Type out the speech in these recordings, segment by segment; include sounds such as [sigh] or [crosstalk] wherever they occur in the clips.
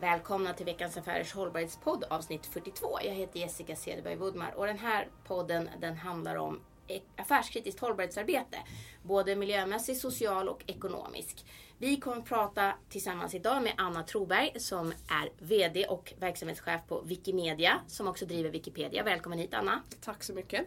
Välkomna till veckans Affärers hållbarhetspodd avsnitt 42. Jag heter Jessica Cederberg Woodmar och den här podden den handlar om e- affärskritiskt hållbarhetsarbete. Både miljömässigt, social och ekonomisk. Vi kommer att prata tillsammans idag med Anna Troberg som är VD och verksamhetschef på Wikimedia som också driver Wikipedia. Välkommen hit Anna. Tack så mycket.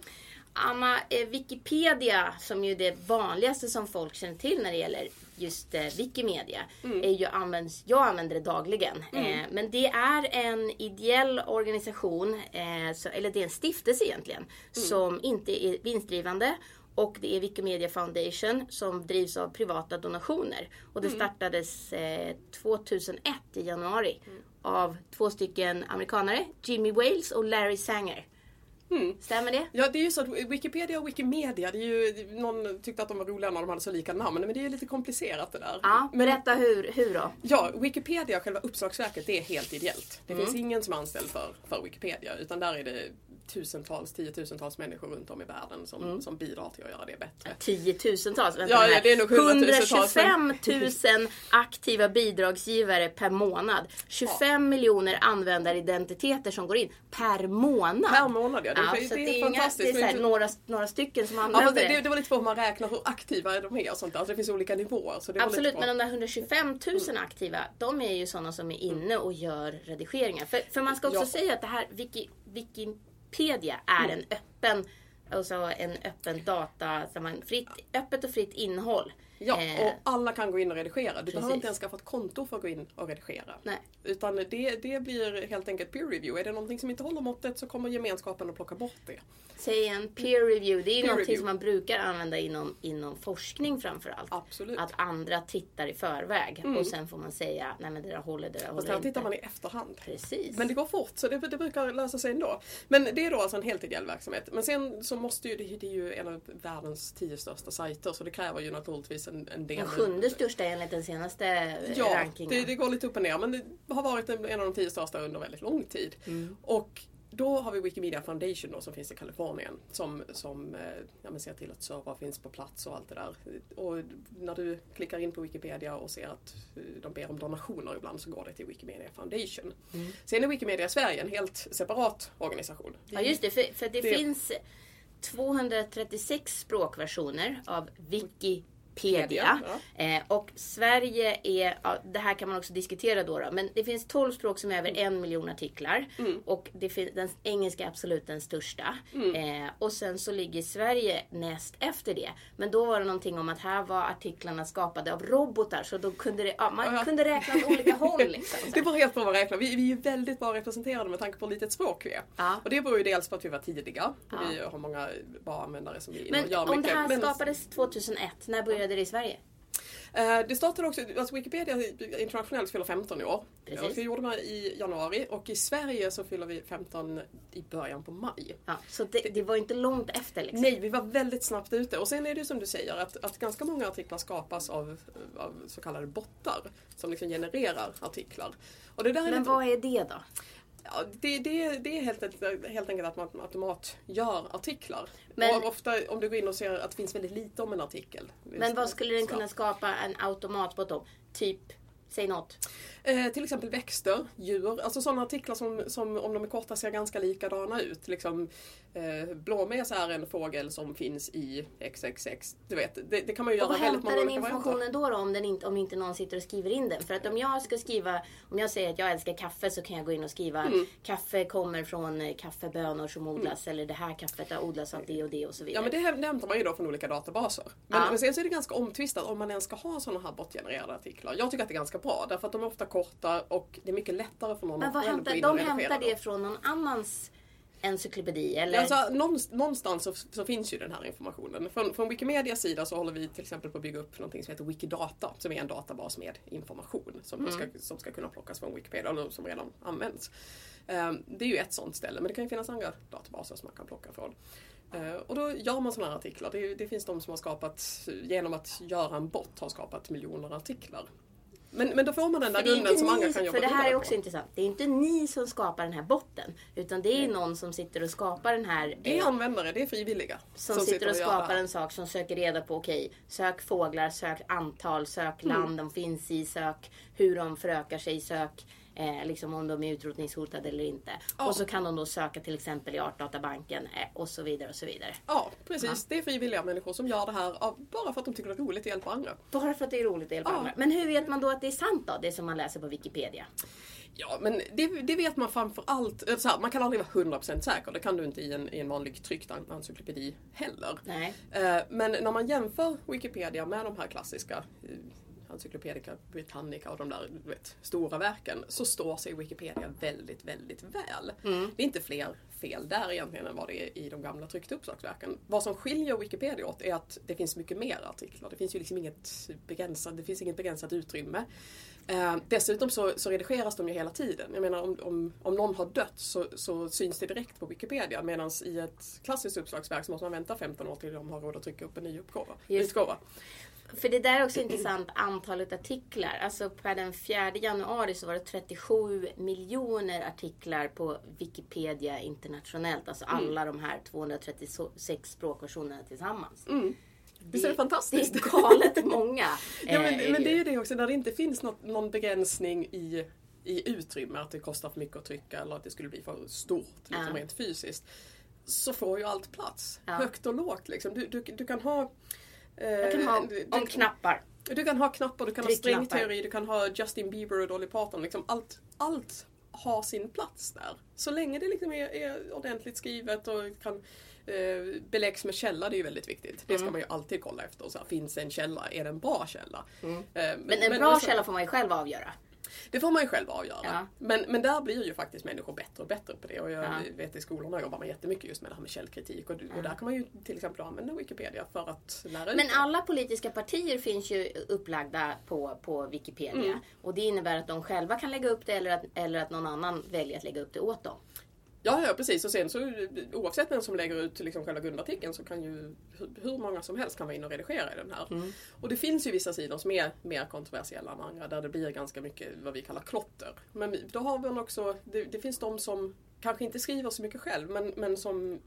Anna, eh, Wikipedia som ju är det vanligaste som folk känner till när det gäller just eh, Wikimedia. Mm. Är ju används, jag använder det dagligen. Eh, men det är en ideell organisation, eh, så, eller det är en stiftelse egentligen, Mm. som inte är vinstdrivande. Och det är Wikimedia Foundation som drivs av privata donationer. Och Mm. det startades eh, 2001 i januari av två stycken amerikanare, Jimmy Wales och Larry Sanger. Mm. Stämmer det? Ja, det är ju så att Wikipedia och Wikimedia, det är ju, någon tyckte att de var roliga när de hade så lika namn, men det är ju lite komplicerat det där. Ja, berätta hur, hur då? Ja, Wikipedia, själva uppslagsverket, det är helt ideellt. Det Mm. finns ingen som är anställd för, för Wikipedia, utan där är det tusentals, tiotusentals människor runt om i världen som, Mm. som bidrar till att göra det bättre. Tiotusentals? Vänta Ja, ja, det är nog hundratusentals, 125 000 aktiva bidragsgivare per månad. 25 miljoner användaridentiteter som går in per månad. Per månad, ja. Det, Ja, det, det, är inga, det fantastiskt. är så här, Men- några, några stycken som Ja, använder fast det, det. var lite svårt hur man räknar hur aktiva de är och sånt där. Alltså det finns olika nivåer. Så det Absolut, men de där 125 000 aktiva, de är ju sådana som är inne och gör redigeringar. För, för man ska också Ja. säga att det här Wiki, Wikipedia är en öppen Alltså en öppen data, så man, fritt, öppet och fritt innehåll. Ja, Eh, och alla kan gå in och redigera. Du behöver Precis. inte ens skaffa ett konto för att gå in och redigera. Nej. Utan det, det blir helt enkelt peer review. Är det någonting som inte håller måttet så kommer gemenskapen att plocka bort det. Säg en peer review. Det är ju någonting review. som man brukar använda inom, inom forskning framförallt. Absolut. Att andra tittar i förväg Mm. och sen får man säga nej men det där håller, det där Fast håller här inte. tittar man i efterhand. Precis. Men det går fort så det, det brukar lösa sig ändå. Men det är då alltså en helt ideell verksamhet. Men sen så måste ju, det, det är ju en av världens tio största sajter så det kräver ju naturligtvis en, en del Den sjunde största enligt den senaste Ja, rankingen. det, det går lite upp och ner men det har varit en, en av de tio största under väldigt lång tid. Mm. Och då har vi Wikimedia Foundation då, som finns i Kalifornien som, som eh, ja, ser till att servrar finns på plats och allt det där. Och när du klickar in på Wikipedia och ser att eh, de ber om donationer ibland så går det till Wikimedia Foundation. Mm. Sen är Wikimedia Sverige en helt separat organisation. Ja just det, för, för det, Det- finns 236 språkversioner av Wikipedia. Pedia, Eh, och Sverige är, ja, det här kan man också diskutera då, då men det finns 12 språk som är över en miljon artiklar. Mm. Och det fin- den engelska är absolut den största. Mm. Eh, och sen så ligger Sverige näst efter det. Men då var det någonting om att här var artiklarna skapade av robotar så då kunde det, ja, man Ja. kunde räkna åt olika håll. Liksom, [laughs] Det var helt bra att räkna. Vi, vi är väldigt bra representerade med tanke på hur litet språk vi är. Ja. Och det beror ju dels på att vi var tidiga. Ja. Vi har många bra användare som vi Men gör om det mycket. här Men- skapades 2001, när började det i Sverige? Eh, Det startade också, alltså Wikipedia internationellt fyller 15 i år. Precis. Vi gjorde det i januari och i Sverige så fyller vi 15 i början på maj. Ja, så det, det var inte långt efter liksom. Nej, vi var väldigt snabbt ute. Och sen är det som du säger att, att ganska många artiklar skapas av, av så kallade bottar som liksom genererar artiklar. Det Men lite, vad är det då? Ja, det, det, det är helt, enkelt- helt enkelt att man automat gör artiklar. Men- och ofta om du går in och ser att det finns väldigt lite om en artikel. Men vad skulle den kunna skapa en automatbot om? Typ, säg något. Eh, till exempel växter, djur, alltså sådana artiklar som, som om de är korta ser ganska likadana ut. Liksom, eh, blåmes är en fågel som finns i XXX. Du vet, det, det kan man ju Och göra väldigt hämtar många den olika varianter. informationen då, då om, den inte, om inte någon sitter och skriver in den? För att om jag ska skriva, om jag säger att jag älskar kaffe så kan jag gå in och skriva Mm. kaffe kommer från eh, kaffebönor som odlas eller det här kaffet har odlats av det och det och så Ja vidare. men det, häm- det hämtar man ju då från olika databaser. Men, Ja. men sen så är det ganska omtvistat om man ens ska ha sådana här bortgenererade artiklar. Jag tycker att det är ganska bra därför att de är ofta korta och det är mycket lättare för någon Men att själv hämtar, gå in de och redigera hämtar dem. det från någon annans encyklopedi eller? Alltså, någonst- någonstans så, så finns ju den här informationen. Från, från Wikimedias sida så håller vi till exempel på att bygga upp något som heter Wikidata som är en databas med information som, ska, som ska kunna plockas från Wikipedia eller som redan används. Ehm, det är ju ett sånt ställe men det kan ju finnas andra databaser som man kan plocka från. Eh, Och då gör man sådana här artiklar. Det, det finns de som har skapat, genom att göra en bot, har skapat miljoner artiklar. Men, men då får man den där grunden som andra kan jobba För det här är på. också intressant. Det är inte ni som skapar den här botten. Utan det är Nej. någon som sitter och skapar den här... Det är eh, användare, det är frivilliga. som, sitter och gör det skapar en sak som söker reda på, okej, sök fåglar, sök antal, sök Mm. land de finns i, sök hur de förökar sig, sök Eh, liksom om de är utrotningshotade eller inte. Ja. Och så kan de då söka till exempel i Artdatabanken eh, och så vidare och så vidare. Ja, precis. Det är frivilliga människor som gör det här av, bara för att de tycker det är roligt att hjälpa andra. Bara för att det är roligt att hjälpa Ja. andra. Men hur vet man då att det är sant då? Det som man läser på Wikipedia. Ja, men det, det vet man framför allt. Så här, man kan aldrig vara 100% säker. Det kan du inte i en, i en vanlig tryckt en- encyklopedi heller. Nej. Eh, Men när man jämför Wikipedia med de här klassiska eh, Encyclopedia Britannica och de där vet, stora verken så står sig Wikipedia väldigt, väldigt väl. Det är inte fler fel där egentligen än vad det är i de gamla tryckta uppslagsverken. Vad som skiljer Wikipedia åt är att det finns mycket mer artiklar. Det finns ju liksom inget begränsat, det finns inget begränsat utrymme. Eh, dessutom så, så redigeras de ju hela tiden. Jag menar om, om, om någon har dött så, så syns det direkt på Wikipedia medan i ett klassiskt uppslagsverk så måste man vänta 15 år till de har råd att trycka upp en ny uppgåva. Utgåva. För det där är också intressant, antalet artiklar. Alltså per den 4 januari så var det 37 miljoner artiklar på Wikipedia internationellt. Alltså Mm. alla de här 236 språkversionerna tillsammans. Visst är det fantastiskt? Det är galet många. [laughs] Ja, men, eh, men det är ju det också, när det inte finns något, någon begränsning i, i utrymme, att det kostar för mycket att trycka eller att det skulle bli för stort liksom, Ja. rent fysiskt. Så får ju allt plats. Ja. Högt och lågt liksom. Du, du, du kan ha... eh, Jag kan ha du, om knappar. du kan ha knappar, du kan ha Tryckknappar. strängteori, du kan ha Justin Bieber och Dolly Parton. Liksom allt, allt har sin plats där. Så länge det liksom är, är ordentligt skrivet och kan eh, beläggs med källa, det är ju väldigt viktigt. Det ska Mm. man ju alltid kolla efter. Så här, finns det en källa? Är det en bra källa? Eh, Mm. Men en bra så- källa får man ju själv avgöra. Det får man ju själv avgöra. Ja. Men, men där blir ju faktiskt människor bättre och bättre på det. Och jag Ja. vet i skolorna jobbar man jättemycket just med det här med källkritik. Och, och där kan man ju till exempel använda Wikipedia för att lära ut Men alla politiska partier finns ju upplagda på, på Wikipedia. Mm. Och det innebär att de själva kan lägga upp det eller att, eller att någon annan väljer att lägga upp det åt dem. Ja, ja precis. Och sen så oavsett vem som lägger ut liksom själva grundartikeln så kan ju hur, många som helst kan vara inne och redigera i den här. Mm. Och det finns ju vissa sidor som är mer kontroversiella än andra där det blir ganska mycket vad vi kallar klotter. Men då har man också, det, det finns de som kanske inte skriver så mycket själv men, men som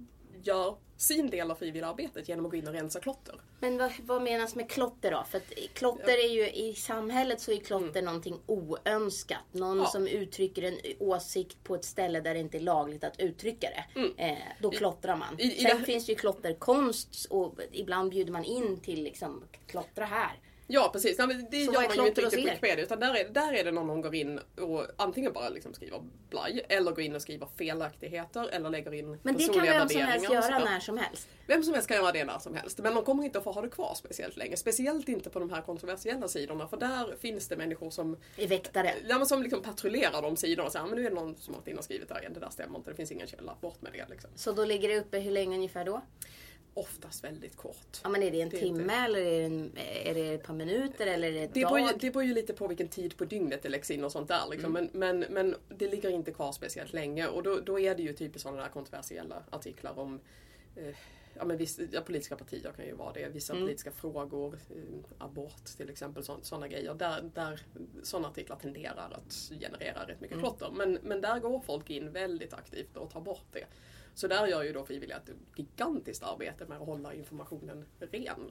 gör sin del av frivilligarbetet genom att gå in och rensa klotter. Men vad, vad menas med klotter då? För att klotter är ju i samhället så är klotter någonting oönskat. Någon Mm. Ja. som uttrycker en åsikt på ett ställe där det inte är lagligt att uttrycka det. Eh, då klottrar man. Mm. I- i Sen det- finns det ju klotterkonst och ibland bjuder man in till liksom klottra här. Ja precis, Nej, men det Så gör är man ju inte riktigt på? Wikipedia utan där är, där är det någon som går in och antingen bara liksom skriver blaj eller går in och skriver felaktigheter eller lägger in Men det kan personliga vem som helst värderingar göra när som helst. Vem som helst kan göra det när som helst. Men de kommer inte att få ha det kvar speciellt länge. Speciellt inte på de här kontroversiella sidorna. För där finns det människor som, I väktare. ja, men som liksom patrullerar de sidorna och säger "Ja, men nu är det någon som har varit inne och skrivit där igen. Det där stämmer inte. Det finns ingen källa. Bort med det. Liksom. Så då ligger det uppe hur länge ungefär då? Oftast väldigt kort. Ja men är det en Det timme inte- eller är det, en, är det ett par minuter eller är det ett Det dag? beror, ju, det beror ju lite på vilken tid på dygnet det läggs in och sånt där. Liksom. Mm. Men, men, men det ligger inte kvar speciellt länge. Och då, då är det ju typiskt sådana där kontroversiella artiklar om eh, ja, men viss, ja, politiska partier kan ju vara det. Vissa Mm. politiska frågor, eh, abort till exempel, sådana grejer. Där, där sådana artiklar tenderar att generera rätt Mm. mycket klotter. Men, men där går folk in väldigt aktivt och tar bort det. Så där gör ju då frivilliga ett gigantiskt arbete med att hålla informationen ren.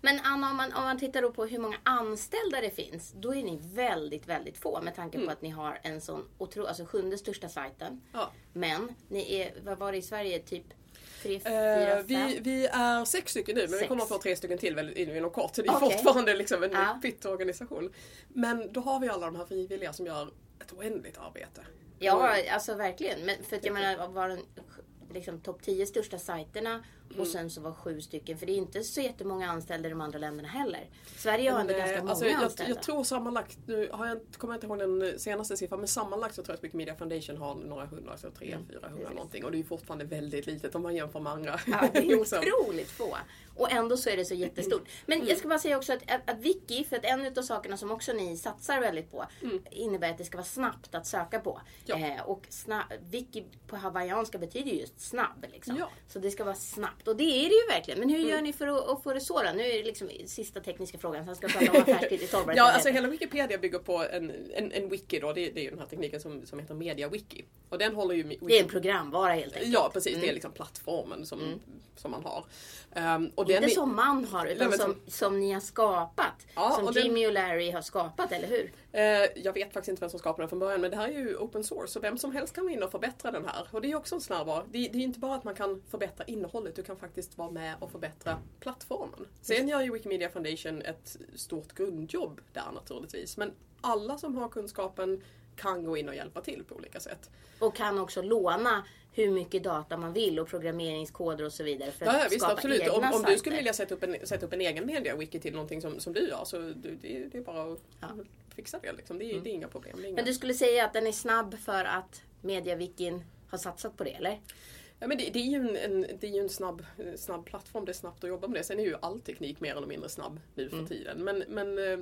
Men Anna, om man, om man tittar då på hur många anställda det finns, då är ni väldigt, väldigt få med tanke Mm. på att ni har en sån otro, alltså sjunde största sajten. Ja. Men ni är, vad var det i Sverige, typ tre, Eh, fyra, vi, fem? vi är sex stycken nu men vi Sex. kommer att få tre stycken till väldigt inom kort. Så det är Okej. fortfarande liksom en Ja. pytteorganisation. Men då har vi alla de här frivilliga som gör ett oändligt arbete. Ja, alltså verkligen. Men för att jag menar, var den liksom topp 10 största sajterna Mm. och sen så var sju stycken. För det är inte så jättemånga anställda i de andra länderna heller. Sverige har ändå ganska eh, många alltså, jag, anställda. jag tror sammanlagt, nu har jag, kommer jag inte ihåg den senaste siffran, men sammanlagt så tror jag att Wikimedia Foundation har några hundra, så 300, 400 Mm, precis. någonting. Och det är ju fortfarande väldigt litet om man jämför med andra. Ja, det är [laughs] otroligt få. Och ändå så är det så jättestort. Men Mm. jag ska bara säga också att, att, att Wiki, för att en av sakerna som också ni satsar väldigt på, innebär att det ska vara snabbt att söka på. Mm. Ja. Eh, och sna- Wiki på hawaiianska betyder just snabb. Liksom. Ja. Så det ska vara snabbt. Snabbt. Och det är det ju verkligen. Men hur Mm. gör ni för att, att få det så då? Nu är det liksom sista tekniska frågan. Sen ska jag prata om affärskritiskt hållbarhet. Ja, alltså hela Wikipedia bygger på en, en, en wiki då. Det, det är ju den här tekniken som, som heter MediaWiki. Och den håller ju... det är en programvara helt enkelt. Ja, precis. Det är liksom plattformen som, som man har. Um, och Inte som man har, utan Nej, som, som ni har skapat. Ja, som och den- Jimmy och Larry har skapat, eller hur? Eh, jag vet faktiskt inte vem som skapade den från början men det här är ju open source så vem som helst kan gå in och förbättra den här. Och det är också en bra, det, det är ju inte bara att man kan förbättra innehållet, kan faktiskt vara med och förbättra plattformen. Sen gör ju Wikimedia Foundation ett stort grundjobb där naturligtvis. Men alla som har kunskapen kan gå in och hjälpa till på olika sätt. Och kan också låna hur mycket data man vill och programmeringskoder och så vidare för att Ja, ja visst skapa absolut. egna Om, om du skulle vilja sätta upp en, sätta upp en egen media-wiki till någonting som, som du gör så du, det, det är bara att Ja. fixa det. Liksom. Det, är, det är inga problem. Är inga... Men du skulle säga att den är snabb för att Mediavikin har satsat på det, eller? Ja, men det, det är ju en, en, det är en snabb, snabb plattform, det är snabbt att jobba med det. Sen är ju all teknik mer eller mindre snabb nu för tiden. Men, men eh,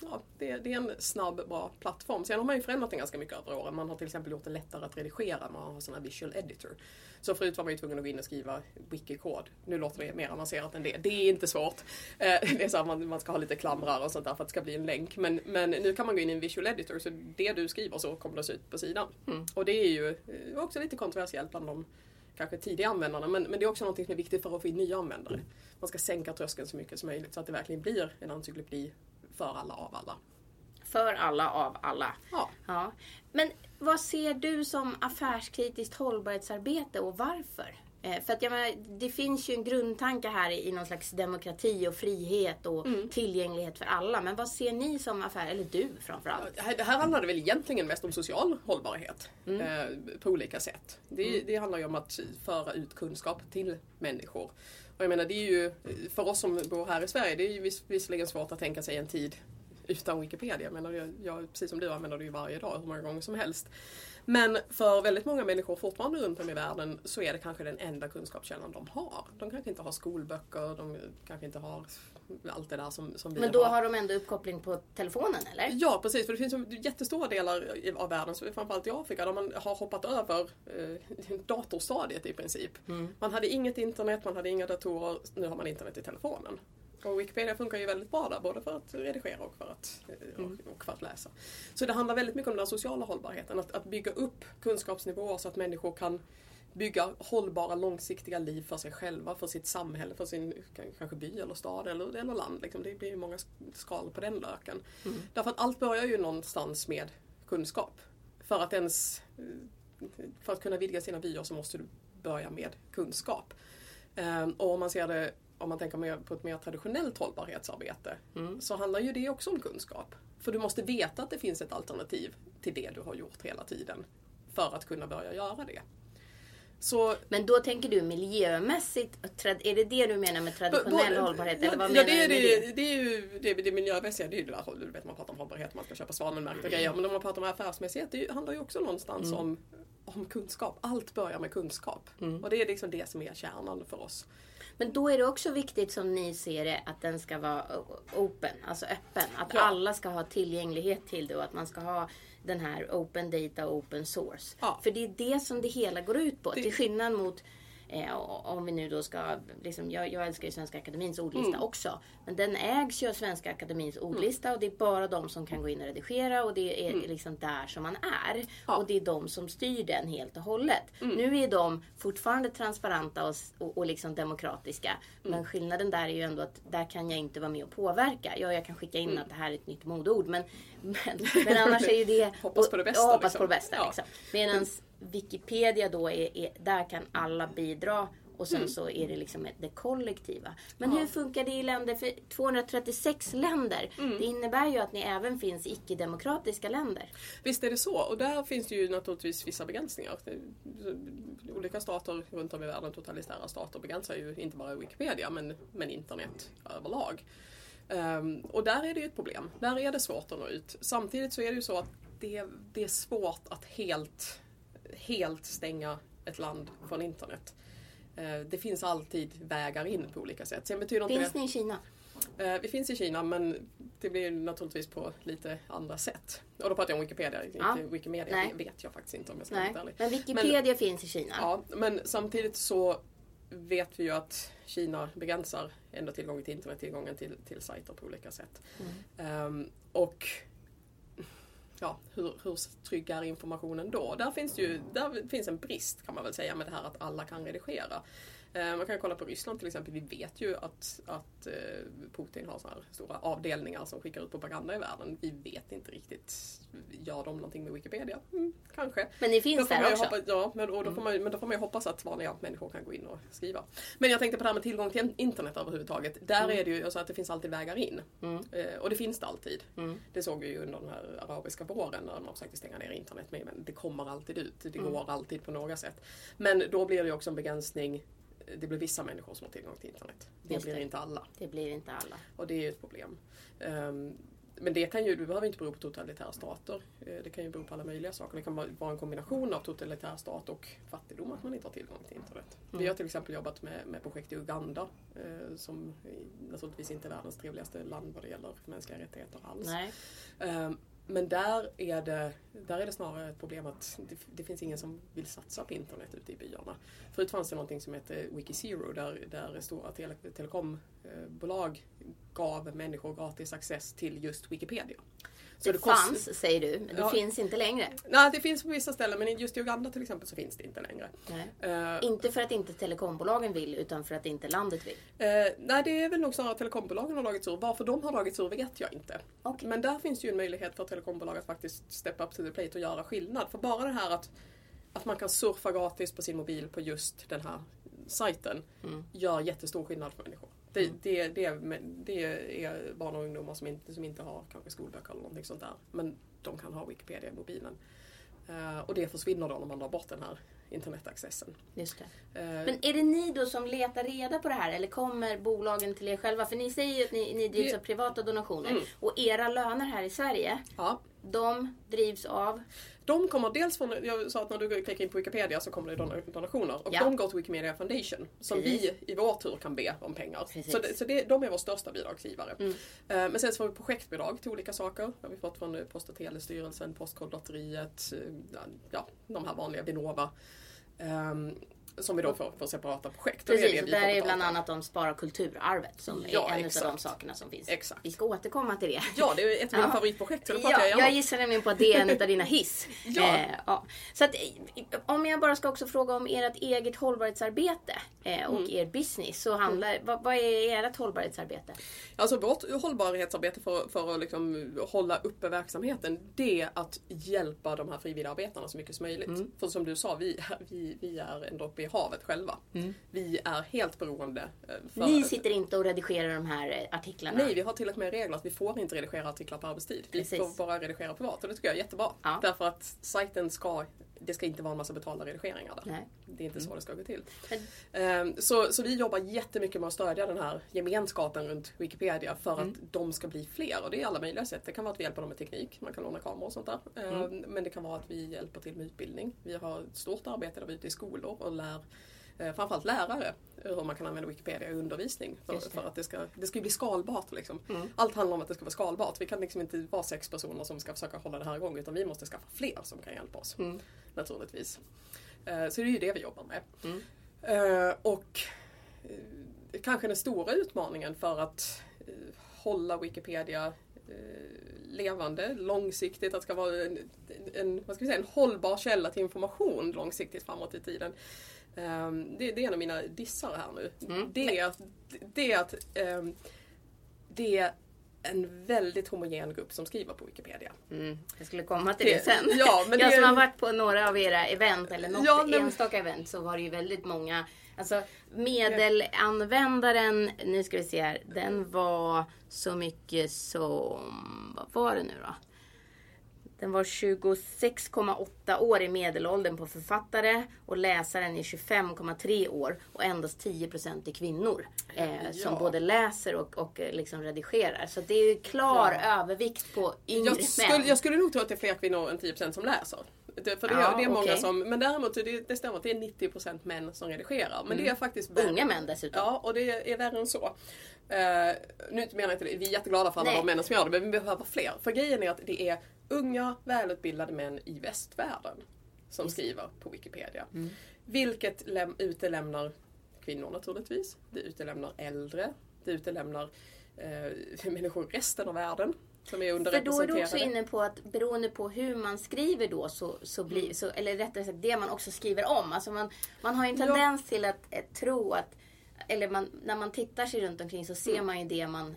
ja, det, det är en snabb, bra plattform. Sen har man ju förändrat den ganska mycket över åren. Man har till exempel gjort det lättare att redigera. Man har sån här visual editor. Så förut var man ju tvungen att gå in och skriva wiki-kod. Nu låter det mer avancerat än det. Det är inte svårt. Eh, Det är så att man, man ska ha lite klamrar och sånt där för att det ska bli en länk. Men, men nu kan man gå in i en visual editor så det du skriver så kommer det se ut på sidan. Och det är ju eh, också lite kontroversiellt bland de kanske tidiga användarna. Men, men det är också något som är viktigt för att få in nya användare. Man ska sänka tröskeln så mycket som möjligt så att det verkligen blir en encyklopedi för alla av alla. För alla av alla. Ja. Ja. Men vad ser du som affärskritiskt hållbarhetsarbete och varför? Eh, För att jag menar, det finns ju en grundtanke här i, någon slags demokrati och frihet och Mm. tillgänglighet för alla. Men vad ser ni som affär, eller du framförallt? Här, här handlar det väl egentligen mest om social hållbarhet eh, på olika sätt. Det, det handlar ju om att föra ut kunskap till människor. Och jag menar, det är ju, för oss som bor här i Sverige, det är ju vis, visserligen svårt att tänka sig en tid utan Wikipedia. Jag, menar, jag, jag, precis som du använder det ju varje dag, hur många gånger som helst. Men för väldigt många människor fortfarande runt om i världen så är det kanske den enda kunskapskällan de har. De kanske inte har skolböcker, de kanske inte har allt det där som, som vi Men då har de ändå uppkoppling på telefonen eller? Ja precis, för det finns jättestora delar av världen, framförallt i Afrika, där man har hoppat över eh, [laughs] datorstadiet i princip. Man hade inget internet, man hade inga datorer, nu har man internet i telefonen. Och Wikipedia funkar ju väldigt bra där, både för att redigera och för att, eh, och, och för att läsa. Så det handlar väldigt mycket om den sociala hållbarheten, att, att bygga upp kunskapsnivåer så att människor kan bygga hållbara långsiktiga liv för sig själva, för sitt samhälle, för sin kanske by eller stad eller, eller land. Liksom. Det blir ju många sk- skal på den löken. Därför att allt börjar ju någonstans med kunskap. För att ens eh, för att kunna vidga sina vyer så måste du börja med kunskap. Ehm, Och om man ser det om man tänker mer på ett mer traditionellt hållbarhetsarbete så handlar ju det också om kunskap. För du måste veta att det finns ett alternativ till det du har gjort hela tiden för att kunna börja göra det. Så Men då tänker du miljömässigt, är det det du menar med traditionell Både- hållbarhet? Ja, Eller vad ja, menar det, är du med det, det? det är ju det, det miljömässiga, det är ju det där, du vet man pratar om hållbarhet, man ska köpa svanenmärkta grejer. Men om man pratar om affärsmässighet, det handlar ju också någonstans om, om kunskap. Allt börjar med kunskap. Och det är liksom det som är kärnan för oss. Men då är det också viktigt som ni ser det att den ska vara open, alltså öppen. Att Ja. alla ska ha tillgänglighet till det och att man ska ha den här open data, open source. Ja. För det är det som det hela går ut på. Det- Till skillnad mot Eh, om vi nu då ska, liksom, jag, jag älskar ju Svenska Akademins ordlista Mm. också. Men den ägs ju av Svenska Akademins ordlista och det är bara de som kan gå in och redigera och det är liksom där som man är. Mm. Ja. Mm. Och det är de som styr den helt och hållet. Nu är de fortfarande transparenta och, och, och liksom demokratiska. Mm. Men skillnaden där är ju ändå att där kan jag inte vara med och påverka. Ja, jag kan skicka Mm. in att det här är ett nytt modeord. Men, men, [laughs] men annars är ju det... Hoppas på det bästa, hoppas liksom. på det bästa. Ja. Liksom. Medan Wikipedia då är, är, där kan alla bidra och sen så är det liksom det kollektiva. Men Mm. Ja. hur funkar det i länder? För 236 länder. Mm. Det innebär ju att ni även finns i icke-demokratiska länder. Visst är det så. Och där finns det ju naturligtvis vissa begränsningar. Olika stater runt om i världen, totalitära stater, begränsar ju inte bara Wikipedia men, men internet överlag. Ehm, och där är det ju ett problem. Där är det svårt att nå ut. Samtidigt så är det ju så att det, det är svårt att helt, helt stänga ett land från internet. Eh, Det finns alltid vägar in på olika sätt. Sen betyder inte Finns det... ni i Kina? Eh, Vi finns i Kina men det blir naturligtvis på lite andra sätt. Och då pratar jag om Wikipedia, Ja. inte Wikimedia. Nej. Det vet jag faktiskt inte om jag ska vara ärlig. Men Wikipedia finns i Kina. Ja, men samtidigt så vet vi ju att Kina begränsar ändå tillgången till internet, tillgången till, till sajter på olika sätt. Um, och ja, hur, hur trygg är informationen då? Där finns ju där finns en brist kan man väl säga med det här att alla kan redigera. Eh, man kan kolla på Ryssland till exempel. Vi vet ju att, att eh, Putin har såna här stora avdelningar som skickar ut propaganda i världen. Vi vet inte riktigt. Gör de någonting med Wikipedia? Mm, kanske. Men det finns där också? Hoppas, ja, men, och då får man, men då får man ju hoppas att vanliga människor kan gå in och skriva. Men jag tänkte på det här med tillgång till internet överhuvudtaget. Där mm. är det ju alltså att det finns alltid vägar in. Mm. Eh, och det finns det alltid. Mm. Det såg vi ju under den här arabiska våren när de försökte stänga ner internet. Men det kommer alltid ut. Det mm. går alltid på några sätt. Men då blir det ju också en begränsning det blir vissa människor som har tillgång till internet. Det blir inte alla. Det blir inte alla. Och det är ju ett problem. Um, men det kan ju, det behöver inte bero på totalitära stater. Eh, det kan ju bero på alla möjliga saker. Det kan vara en kombination av totalitär stat och fattigdom, att man inte har tillgång till internet. Mm. Vi har till exempel jobbat med, med projekt i Uganda eh, som naturligtvis inte är världens trevligaste land vad det gäller mänskliga rättigheter alls. Men där är, det, där är det snarare ett problem att det, det, finns ingen som vill satsa på internet ute i byarna. Förut fanns det någonting som hette Wikizero där, där stora tele, telekombolag gav människor gratis access till just Wikipedia. Så det, det fanns, säger du, men det ja, finns inte längre? Nej, det finns på vissa ställen, men just i Uganda till exempel så finns det inte längre. Uh, inte för att inte telekombolagen vill, utan för att inte landet vill? Uh, nej, det är väl nog snarare att telekombolagen har dragits ur. Varför de har dragits ur vet jag inte. Okay. Men där finns ju en möjlighet för telekombolag att faktiskt steppa up to the plate och göra skillnad. För bara det här att, att man kan surfa gratis på sin mobil på just den här sajten mm. gör jättestor skillnad för människor. Det, mm. det, det, det, är barn och ungdomar som inte, som inte har kanske skolböcker eller någonting sånt där. Men de kan ha Wikipedia i mobilen. Uh, och det försvinner då när man drar bort den här internetaccessen. Just det. Uh, Men är det ni då som letar reda på det här eller kommer bolagen till er själva? För ni säger ju att ni, ni drivs av privata donationer. Mm. Och era löner här i Sverige, ja. de drivs av? De kommer dels från, jag sa att när du klickar in på Wikipedia så kommer det donationer. Och ja. de går till Wikimedia Foundation. Som Precis. vi i vår tur kan be om pengar. Precis. Så, det, så det, de är vår största bidragsgivare. Mm. Uh, men sen så får vi projektbidrag till olika saker. Det har vi fått från Post och telestyrelsen, Postkodlotteriet, uh, ja, de här vanliga Vinnova. Som vi då får, får separata projekt. Precis, det är det där är bland annat de Spara kulturarvet som ja, är en exakt. av de sakerna som finns. Exakt. Vi ska återkomma till det. Ja, det är ett av mina favoritprojekt. Ja, jag, jag gissar nämligen på att det är en av dina hiss. [laughs] ja. Eh, ja. Så att, om jag bara ska också fråga om ert eget hållbarhetsarbete eh, och mm. er business. Så handlar, mm. vad, vad, är ert hållbarhetsarbete? Alltså vårt hållbarhetsarbete för, för att liksom hålla uppe verksamheten det är att hjälpa de här frivilligarbetarna så mycket som möjligt. Mm. För som du sa, vi, vi, vi är ändå uppe i havet själva. Mm. Vi är helt beroende. Eh, för... Ni sitter inte och redigerar de här eh, artiklarna? Nej, vi har till och med regler att vi får inte redigera artiklar på arbetstid. Precis. Vi får bara redigera privat och det tycker jag är jättebra. Ja. Därför att sajten ska det ska inte vara en massa betalda redigeringar där. Nej. Det är inte så mm. det ska gå till. Mm. Så, så vi jobbar jättemycket med att stödja den här gemenskapen runt Wikipedia för mm. att de ska bli fler. Och det är alla möjliga sätt. Det kan vara att vi hjälper dem med teknik, man kan låna kameror och sånt där. Mm. Ehm, men det kan vara att vi hjälper till med utbildning. Vi har ett stort arbete där vi är ute i skolor och lär framförallt lärare hur man kan använda Wikipedia i undervisning. För, för, att det ska, det ska bli skalbart. Liksom. Mm. Allt handlar om att det ska vara skalbart. Vi kan liksom inte vara sex personer som ska försöka hålla det här igång utan vi måste skaffa fler som kan hjälpa oss. Mm. Naturligtvis. Eh, så det är ju det vi jobbar med. Mm. Eh, och kanske den stora utmaningen för att hålla Wikipedia levande långsiktigt, att det ska vara en, en, vad ska vi säga, en hållbar källa till information långsiktigt framåt i tiden. Um, det, det, är en av mina dissar här nu. Mm. Det, är att, det är att um, det är en väldigt homogen grupp som skriver på Wikipedia. Mm. Jag skulle komma till det, det sen. Ja, men jag som har varit på några av era event eller något ja, enstaka event så var det ju väldigt många Alltså medelanvändaren, nu ska vi se här, den var så mycket som, vad var det nu då? Den var 26,8 år i medelåldern på författare och läsaren är 25,3 år och endast 10% är kvinnor. Eh, ja. Som både läser och, och eh, liksom redigerar. Så det är ju klar ja. övervikt på yngre jag skulle, män. Jag skulle nog tro att det är fler kvinnor än 10% som läser. Det, för det, ja, det är många okay. som, men däremot det, det stämmer att det är 90% män som redigerar. Men mm. det är faktiskt värre. Unga män dessutom. Ja, och det är värre än så. Uh, nu menar jag inte det, vi är jätteglada för alla de männen som gör det, men vi behöver fler. För grejen är att det är unga, välutbildade män i västvärlden som Just. skriver på Wikipedia. Mm. Vilket utelämnar kvinnor naturligtvis. Det utelämnar äldre. Det utelämnar eh, [laughs] människor i resten av världen som är För då underrepresenterade. är du också inne på att beroende på hur man skriver då så, så blir, Mm. så, eller rättare sagt det man också skriver om. Alltså man, man har ju en tendens till att eh, tro att, eller man, när man tittar sig runt omkring så ser man ju det man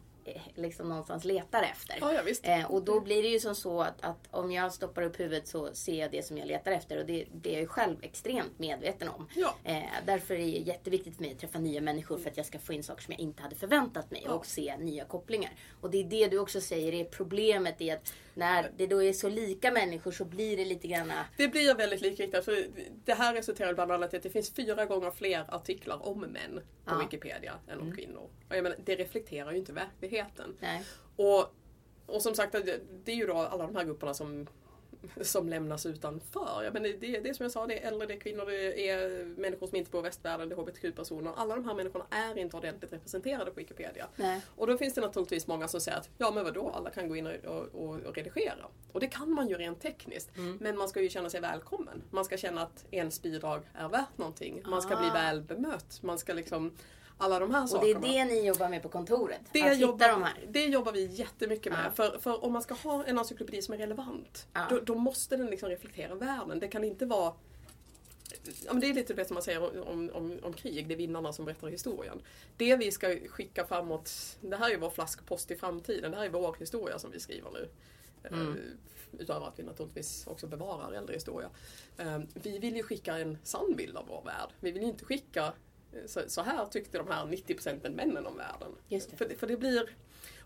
liksom någonstans letar efter. Ja, ja. Eh, och då blir det ju som så att, att om jag stoppar upp huvudet så ser jag det som jag letar efter och det, det är jag ju själv extremt medveten om. Ja. Eh, därför är det jätteviktigt för mig att träffa nya människor för att jag ska få in saker som jag inte hade förväntat mig och se nya kopplingar. Och det är det du också säger är problemet i att när det då är så lika människor så blir det lite granna Det blir väldigt likriktat. För det här resulterar bland annat i att det finns fyra gånger fler artiklar om män på Ja. Mm. Wikipedia än om kvinnor. Och jag menar, det reflekterar ju inte verkligheten. Nej. Och, och som sagt, det, det är ju då alla de här grupperna som, som lämnas utanför. Ja, men det, det, som jag sa, det är äldre, det är kvinnor, det är människor som inte bor i västvärlden, det är HBTQ-personer. Alla de här människorna är inte ordentligt representerade på Wikipedia. Nej. Och då finns det naturligtvis många som säger att ja men vadå, alla kan gå in och, och, och redigera. Och det kan man ju rent tekniskt. Mm. Men man ska ju känna sig välkommen. Man ska känna att ens bidrag är värt någonting. Man ska Ah. bli väl bemött. Man ska liksom, alla de här Och det är sakerna. det ni jobbar med på kontoret? Det att jobbar, hitta de här? det jobbar vi jättemycket med. Ja. För, för om man ska ha en encyklopedi som är relevant, Ja. då, då måste den liksom reflektera världen. Det kan inte vara Ja, men det är lite det som man säger om, om, om krig, det är vinnarna som berättar historien. Det vi ska skicka framåt, det här är vår flaskpost i framtiden, det här är vår historia som vi skriver nu. Mm. Eh, Utöver att vi naturligtvis också bevarar äldre historia. Eh, Vi vill ju skicka en sann bild av vår värld. Vi vill ju inte skicka så, så här tyckte de här 90 procenten männen om världen. Just det. För, det- för det blir...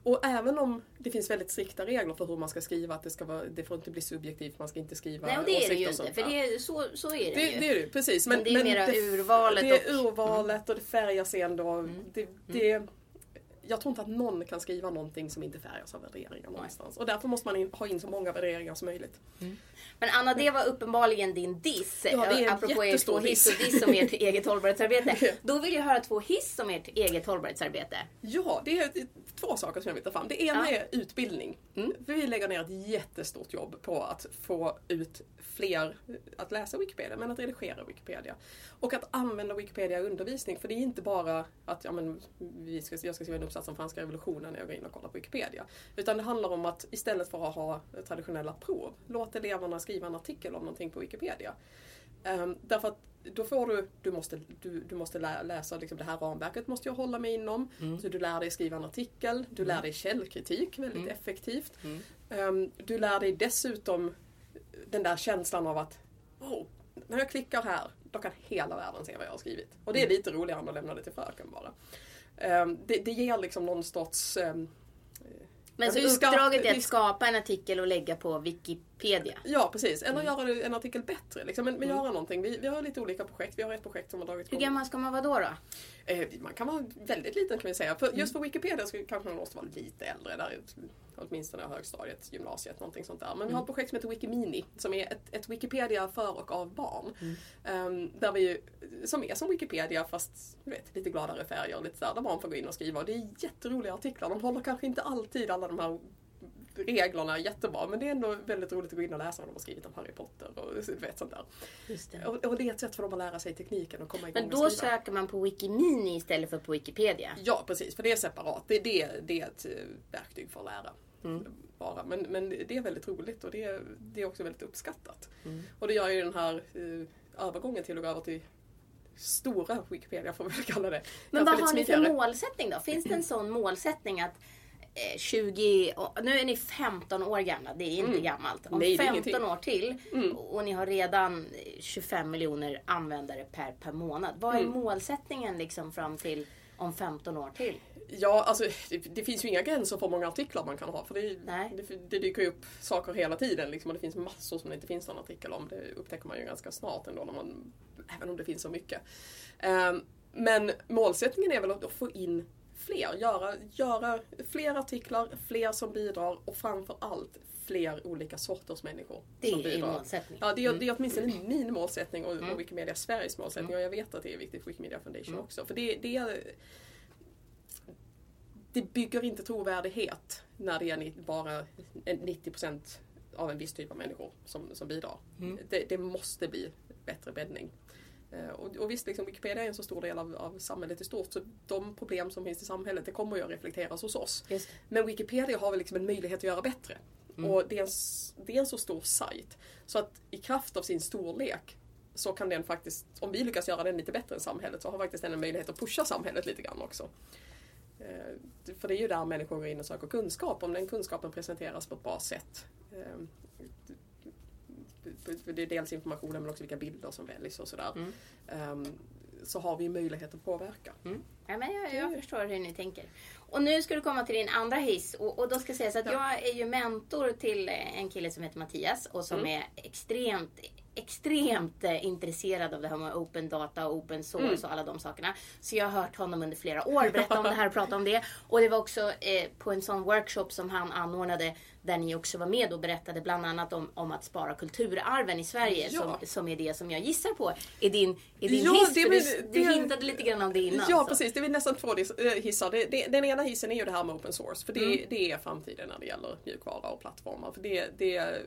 Och även om det finns väldigt strikta regler för hur man ska skriva, att det, ska vara, det får inte bli subjektivt, man ska inte skriva Nej, och det är det ju och inte. För det är, så, så är det, Det, ju. det är det, precis. Men det är mera urvalet Det är och- Mm. urvalet och det färgar sen då. Det, det, jag tror inte att någon kan skriva någonting som inte färgas av värderingar någonstans. Och därför måste man in, ha in så många värderingar som möjligt. Men Anna, det var uppenbarligen din diss. Ja, det är en apropå jättestor två hiss och diss om ert [laughs] eget hållbarhetsarbete. Då vill jag höra två hiss om ert eget hållbarhetsarbete. Ja, det är två saker som jag vill ta fram. Det ena Ja. är utbildning. Mm. Vi lägger ner ett jättestort jobb på att få ut fler att läsa Wikipedia, men att redigera Wikipedia. Och att använda Wikipedia i undervisning. För det är inte bara att ja, men, vi ska, jag ska skriva en uppsats om franska revolutionen när jag går in och kollar på Wikipedia. Utan det handlar om att istället för att ha traditionella prov, låt eleverna skriva en artikel om någonting på Wikipedia. Ehm, därför att då får du, du måste, du, du måste lä, läsa liksom det här ramverket måste jag hålla mig inom. Så du lär dig skriva en artikel, du lär dig källkritik väldigt effektivt. Ehm, du lär dig dessutom den där känslan av att oh, när jag klickar här, då kan hela världen se vad jag har skrivit. Och det är lite roligare än att lämna det till fröken bara. Ehm, det, det ger liksom någon sorts ehm, Men Ja, så uppdraget är att ska- skapa en artikel och lägga på Wikipedia. Ja, precis. Mm. Eller göra det- en artikel bättre. Liksom. Men, men göra någonting. Vi, vi har lite olika projekt. Vi har ett projekt som har dragit Hur igång. gammal ska man vara då? då? Eh, man kan vara väldigt liten kan vi säga. För, Mm. just för Wikipedia så kanske man måste vara lite äldre. Där, åtminstone högstadiet, gymnasiet, någonting sånt där. Men Mm. vi har ett projekt som heter Wikimini. Som är ett, ett Wikipedia för och av barn. Mm. Ehm, där vi, som är som Wikipedia fast vet, lite gladare färger. Lite där, där barn får gå in och skriva. Och det är jätteroliga artiklar. De håller kanske inte alltid alla de här reglerna jättebra. Men det är ändå väldigt roligt att gå in och läsa vad de har skrivit om Harry Potter och [laughs] vet sånt där. Det. Och, och det är ett sätt för dem att lära sig tekniken och komma igång Men då söker man på Wikimini istället för på Wikipedia. Ja, precis. För det är separat. Det, det, det är ett eh, verktyg för att lära. Mm. Bara. Men, men det är väldigt roligt och det, är- det är också väldigt uppskattat. Mm. Och det gör ju den här eh, övergången till att gå över till stora Wikipedia, får vi väl kalla det. Men Kanske vad har ni för målsättning då? Finns det en sån målsättning att 20, och- nu är ni 15 år gamla, det är inte Mm. gammalt. Om Nej, det är 15 ingenting. år till Mm. och ni har redan eh, 25 miljoner användare per, per månad. Vad är Mm. målsättningen liksom fram till om 15 år till? Ja, alltså det, det finns ju inga gränser för hur många artiklar man kan ha. För det, det, det dyker ju upp saker hela tiden liksom, och det finns massor som det inte finns någon artikel om. Det upptäcker man ju ganska snart ändå, när man, även om det finns så mycket. Ehm, men målsättningen är väl att få in fler, göra, göra fler artiklar, fler som bidrar och framför allt fler olika sorters människor Det som är bidrar. målsättningen. Ja, det är, Mm. det är åtminstone min målsättning och, Mm. och Wikimedia Sveriges målsättning. Och jag vet att det är viktigt för Wikimedia Foundation Mm. också. För det, det är det bygger inte trovärdighet när det är bara en 90% av en viss typ av människor som, som bidrar. Mm. Det, det måste bli bättre bäddning. Eh, och, och visst, liksom, Wikipedia är en så stor del av, av samhället i stort så de problem som finns i samhället det kommer ju att reflekteras hos oss. Just. Men Wikipedia har väl liksom en möjlighet att göra bättre. Mm. Och det är, en, det är en så stor sajt. Så att i kraft av sin storlek så kan den faktiskt, om vi lyckas göra den lite bättre än samhället så har faktiskt den en möjlighet att pusha samhället lite grann också. Eh, För det är ju där människor går in och söker kunskap. Om den kunskapen presenteras på ett bra sätt. eh, det- Det är dels informationen men också vilka bilder som väljs och sådär. Mm. Eh, Så har vi möjlighet att påverka. Mm. Ja, men jag, jag förstår hur ni tänker. Och nu ska du komma till din andra hiss. Och, och då ska jag säga så att Ja. jag är ju mentor till en kille som heter Mattias och som Mm. är extremt extremt eh, intresserad av det här med open data och open source Mm. och alla de sakerna. Så jag har hört honom under flera år [laughs] berätta om det här och prata om det. Och det var också eh, på en sån workshop som han anordnade där ni också var med och berättade bland annat om, om att spara kulturarven i Sverige Ja. som, som är det som jag gissar på är din, är din Ja, hiss. det du, det- du hintade lite grann om det innan. Ja så. precis, det är nästan två eh, hissar. Det, det, den ena hissen är ju det här med open source. För det, Mm. det är framtiden när det gäller mjukvara och plattformar. För det, det,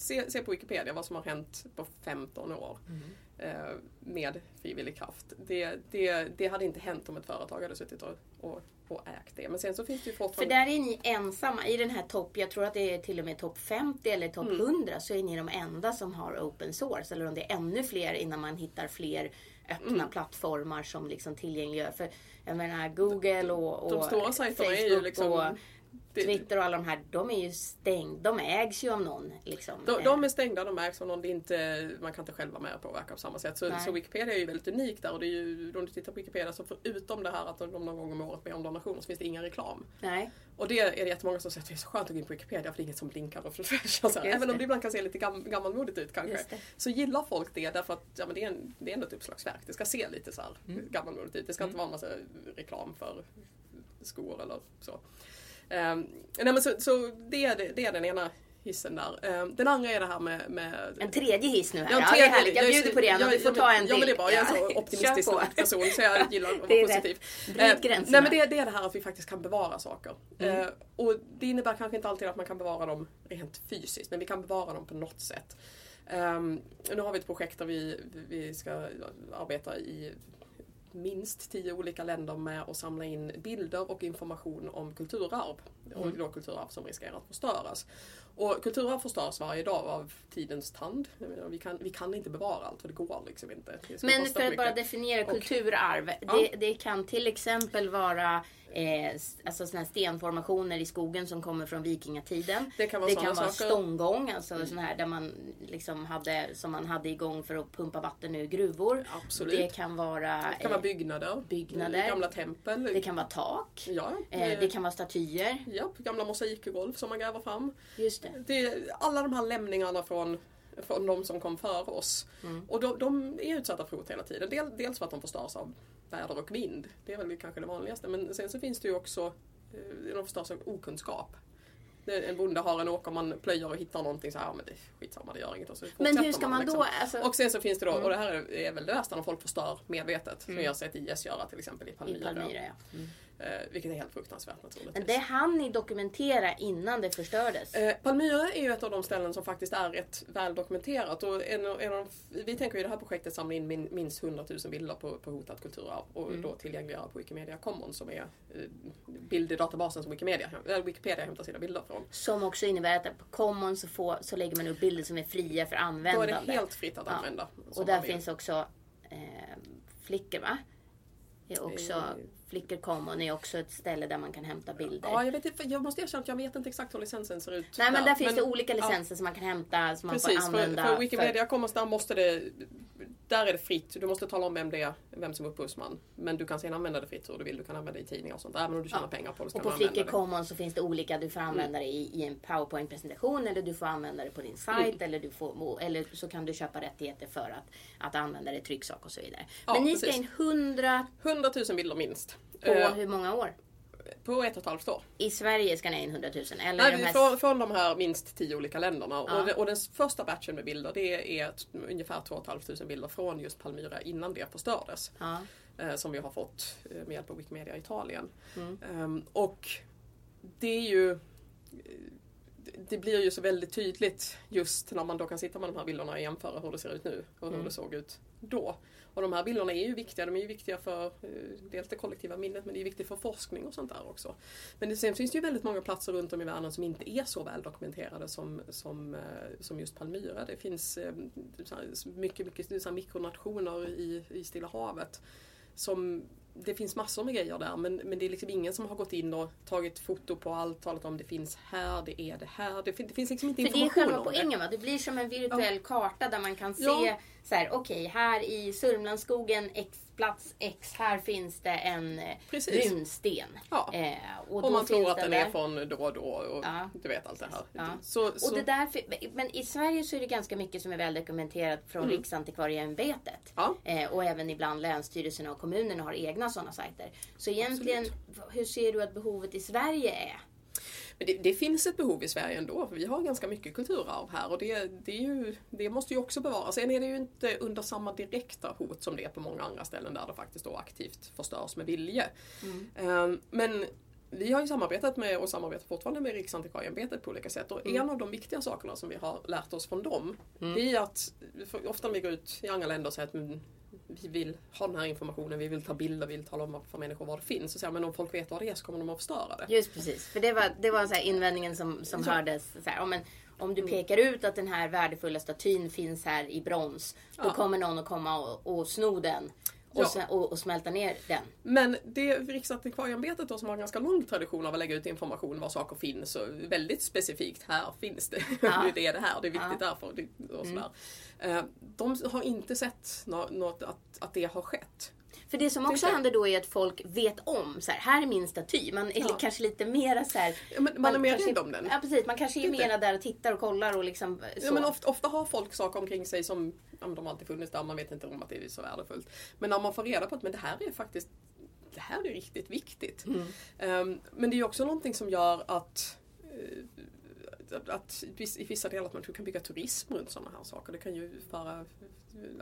se, se på Wikipedia vad som har hänt på 15 år Mm. eh, med frivillig kraft. Det, det, det hade inte hänt om ett företag hade suttit och, och, och ägt det. Men sen så finns det ju För fortfarande... där är ni ensamma i den här topp, jag tror att det är till och med topp 50 eller topp Mm. 100 så är ni de enda som har open source. Eller om det är ännu fler innan man hittar fler öppna Mm. plattformar som liksom tillgängliggör. För jag menar Google och, och de stora Facebook liksom... och Twitter och alla de här, de är ju stängda. De ägs ju av någon. Liksom. De, de är stängda, de ägs av någon. Det inte, man kan inte själv vara med och påverka på samma sätt. Så, så Wikipedia är ju väldigt unik där. Och det är ju, om du tittar på Wikipedia så förutom det här att de någon gång om året ber om donationer så finns det ingen reklam. Nej. Och det är det jättemånga som säger att det är så skönt att gå in på Wikipedia för det är inget som blinkar och [laughs] flashar. Även om det ibland kan se lite gam, gammalmodigt ut kanske. Så gillar folk det därför att ja, men det, är en, det är ändå ett uppslagsverk. Det ska se lite så här Mm. gammalmodigt ut. Det ska inte vara en massa reklam för skor eller så. Um, nej men så, så det, är, det, är den ena hissen där. Um, den andra är det här med... med En tredje hiss nu här. Ja, Ja, det är tredje- härligt. Jag jag- bjuder på det Anna. ja, Du får ja, ta en till. Ja men det är bra, jag är så [laughs] optimistisk person så jag gillar att vara positiv. Bryt gränserna. Nej men det, det är det här att vi faktiskt kan bevara saker. Mm. Eh, och det innebär kanske inte alltid att man kan bevara dem rent fysiskt, men vi kan bevara dem på något sätt. Ehm, nu har vi ett projekt där vi, vi ska arbeta i minst tio olika länder med att samla in bilder och information om kulturarv. Och Mm. då kulturarv som riskerar att förstöras. Och kulturarv förstörs varje dag av tidens tand. Vi kan, vi kan inte bevara allt, för det går liksom inte. Men för att bara mycket. definiera Och- kulturarv. Ja. Det, det kan till exempel vara eh, alltså såna här stenformationer i skogen som kommer från vikingatiden. Det kan vara Det kan vara saker. stånggång, alltså sån här där man liksom hade, som man hade igång för att pumpa vatten ur gruvor. Absolut. Det kan vara, Det kan vara eh, byggnader, byggnader. gamla tempel. det kan vara tak. ja, Eh, det kan vara statyer. ja, gamla mosaikgolv som man gräver fram. Just det. Det alla de här lämningarna från, från de som kom före oss. Mm. Och de, de är utsatta för hot hela tiden. Del, dels för att de förstörs av väder och vind. Det är väl kanske det vanligaste. Men sen så finns det ju också, eh, av okunskap. En bonde har en åker, man plöjer och hittar någonting så här, men det är skitsamma, det gör inget. Och så Men hur ska man liksom. då... Alltså, Och sen så finns det då, Mm. och det här är, är väl det värsta när folk förstör medvetet. Som Mm. jag har sett IS göra till exempel i Palmyra. I Palmyra, ja. Mm. Eh, vilket är helt fruktansvärt naturligtvis. Men det hann ni dokumentera innan det förstördes. Eh, Palmyra är ju ett av de ställen som faktiskt är rätt väl dokumenterat. Och en, en av, vi tänker i det här projektet samla in min, minst 100 000 bilder på, på hotat kulturarv och Mm. då tillgängliggöra på Wikimedia Commons som är eh, bilddatabasen som Wikimedia, äh, Wikipedia hämtar sina bilder från. Som också innebär att på Common så, får, så lägger man upp bilder som är fria för Då är användande. det helt fritt att Ja. använda. Och som där finns också eh, Flickr va? Är också, Flickr Common är också ett ställe där man kan hämta bilder. Ja, jag, vet, inte- jag måste erkänna att jag vet inte exakt hur licensen ser ut. Nej men där finns det Men- olika ja. licenser som man kan hämta, som man Precis, får för, använda. för Wikimedia Commons där måste det där är det fritt. Du måste tala om vem det är, vem som är upphovsman. Men du kan sen använda det fritt hur du vill. Du kan använda det i tidningar och sånt. Även om du tjänar Ja. pengar på det och på det. Commons så finns det olika. Du får använda det i, i en powerpoint-presentation eller du får använda det på din sajt. Mm. Eller, du får, eller så kan du köpa rättigheter för att, att använda det i trycksak och så vidare. Ja, Men ni ska precis. in 100 100 000 bilder minst. På Eh, hur många år? på ett och ett halvt år. I Sverige ska ni in 100 000? Eller Nej, de här... från, från de här minst tio olika länderna. Ja. Och, det, och den första batchen med bilder det är ungefär 2 500 bilder från just Palmyra innan det förstördes. Ja. eh, som vi har fått eh, med hjälp av Wikimedia Italien. Mm. Ehm, och det är ju det blir ju så väldigt tydligt just när man då kan sitta med de här bilderna och jämföra hur det ser ut nu och hur Mm. det såg ut då. Och de här bilderna är ju viktiga. De är ju viktiga för eh, dels det kollektiva minnet men det är viktigt för forskning och sånt där också. Men sen finns det ju väldigt många platser runt om i världen som inte är så väl dokumenterade som, som, eh, som just Palmyra. Det finns eh, så här, mycket, mycket så här mikronationer i, i Stilla havet. Som, det finns massor med grejer där men, men det är liksom ingen som har gått in och tagit foto på allt, talat om det finns här, det är det här. Det, fin- det finns liksom inte För det är information själva om det. poängen va? Det blir som en virtuell karta där man kan se Ja. så här, okej här i Sörmlandsskogen X, plats X, här finns det en eh, Precis. runsten. Ja. Eh, och Och man tror att den är från då och då och Ja. du vet allt det här. Ja. Så, så, Och det där, men i Sverige så är det ganska mycket som är väl dokumenterat från Mm. Riksantikvarieämbetet. Ja. Eh, och även ibland länsstyrelserna och kommunerna har egna sådana sajter. Så egentligen, hur ser du att behovet i Sverige är? Men det, det finns ett behov i Sverige ändå, för vi har ganska mycket kulturarv här och det, det, ju, det måste ju också bevaras. Sen är det ju inte under samma direkta hot som det är på många andra ställen där det faktiskt då aktivt förstörs med vilje. Ehm, Men vi har ju samarbetat med och samarbetar fortfarande med Riksantikvarieämbetet på olika sätt och en av de viktiga sakerna som vi har lärt oss från dem det är att ofta när vi går ut i andra länder och säger att mm, vi vill ha den här informationen, vi vill ta bilder, vi vill tala om för människor var det finns. Och säga, men om folk vet vad det är så kommer de att förstöra det. Just precis, för det var, det var så invändningen som, som Ja. hördes. Så här, om, en, om Mm. du pekar ut att den här värdefulla statyn finns här i brons, då Ja. kommer någon att komma och, och sno den. Och, Ja. sen, och, och smälta ner den. Men det Riksantikvarieämbetet då som har en ganska lång tradition av att lägga ut information var saker finns och väldigt specifikt här finns det. Ja. [laughs] det är det här, det är viktigt Ja. därför. Och sådär. Eh, De har inte sett nå- något att, att det har skett. För det som också händer då är att folk vet om, så här, här är min staty. Man är Ja. kanske lite mera så här, Ja, men man är mer rädd om den. Ja precis, man kanske är mera där och tittar och kollar och liksom så. Ja, men ofta, ofta har folk saker omkring sig som ja, de har alltid funnits där, man vet inte om att det är så värdefullt. Men när man får reda på att men det här är faktiskt det här är riktigt viktigt. Mm. Ehm, men det är också någonting som gör att eh, att i i vissa delar att man kan bygga turism runt sådana här saker. Det kan ju föra,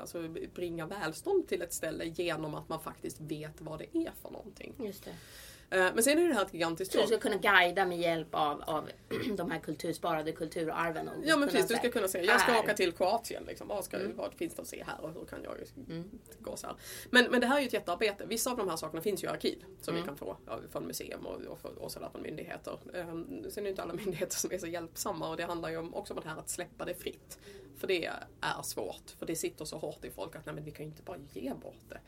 alltså bringa välstånd till ett ställe genom att man faktiskt vet vad det är för någonting. Just det. Eh, Men sen är det här ett gigantiskt Så du jobb. ska kunna guida med hjälp av, av [clears throat] de här kultursparade kulturarven. Och Ja men precis, du ska kunna säga jag ska åka till Kroatien. Liksom. Vad, ska, Mm. vad finns det att se här och hur kan jag gå så här. Men, men det här är ju ett jättearbete. Vissa av de här sakerna finns ju i arkiv som Mm. vi kan få från museum och, och, och sådär från myndigheter. Um, sen är det inte alla [laughs] myndigheter som är så hjälpsamma och det handlar ju också om det här att släppa det fritt. För det är svårt. För det sitter så hårt i folk att nej, men vi kan ju inte bara ge bort det.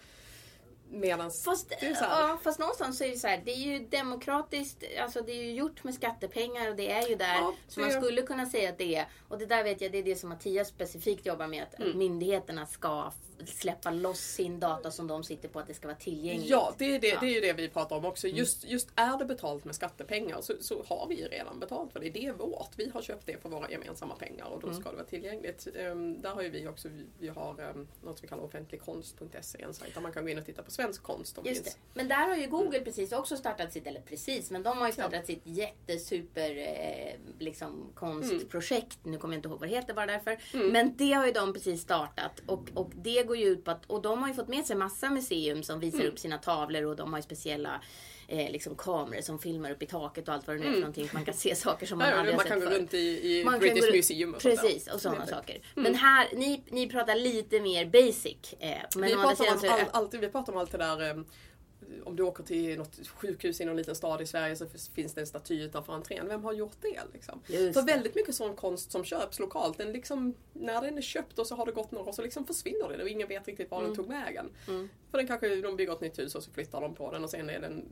Medan Fast, är så här, ja, fast någonstans så är det så här, det är ju demokratiskt, alltså det är ju gjort med skattepengar och det är ju där. Ja, Så man skulle kunna säga att det är, och det där vet jag, det är det som Mattias specifikt jobbar med, att Mm. myndigheterna ska släppa loss sin data som de sitter på, att det ska vara tillgängligt. Ja, det är, det, Ja. Mm. det är ju det vi pratar om också. Just, just är det betalt med skattepengar så, så har vi ju redan betalt för det. Det är vårt. Vi har köpt det för våra gemensamma pengar och då Mm. ska det vara tillgängligt. Ehm, där har ju vi också, vi, vi har um, något vi kallar offentligkonst.se, en sajt där man kan gå in och titta på svensk konst. som Just finns. det. Men där har ju Google precis också startat sitt, eller precis, men de har ju startat sitt jättesuper eh, liksom, konstprojekt. Nu kommer jag inte ihåg vad det heter bara därför. Men det har ju de precis startat. Och, och det går ju ut på att, och de har ju fått med sig massa museum som visar upp sina tavlor och de har ju speciella eh, liksom kameror som filmar upp i taket och allt vad det nu är för någonting. Man kan se saker som man Ja, aldrig har man sett kan gå runt i, i Man British gå- Museum och sånt. Precis, och sådana saker. Men här, ni, ni pratar lite mer basic. Eh, men vi, pratar om all, alltid, vi pratar om allt det där um, om du åker till något sjukhus i någon liten stad i Sverige så finns det en staty utanför entrén. Vem har gjort det? Liksom? Just För det. väldigt mycket sån konst som köps lokalt, den liksom, när den är köpt och så har det gått några år så liksom försvinner den och ingen vet riktigt var den tog vägen. Mm. För den kanske, de bygger ett nytt hus och så flyttar de på den och sen är den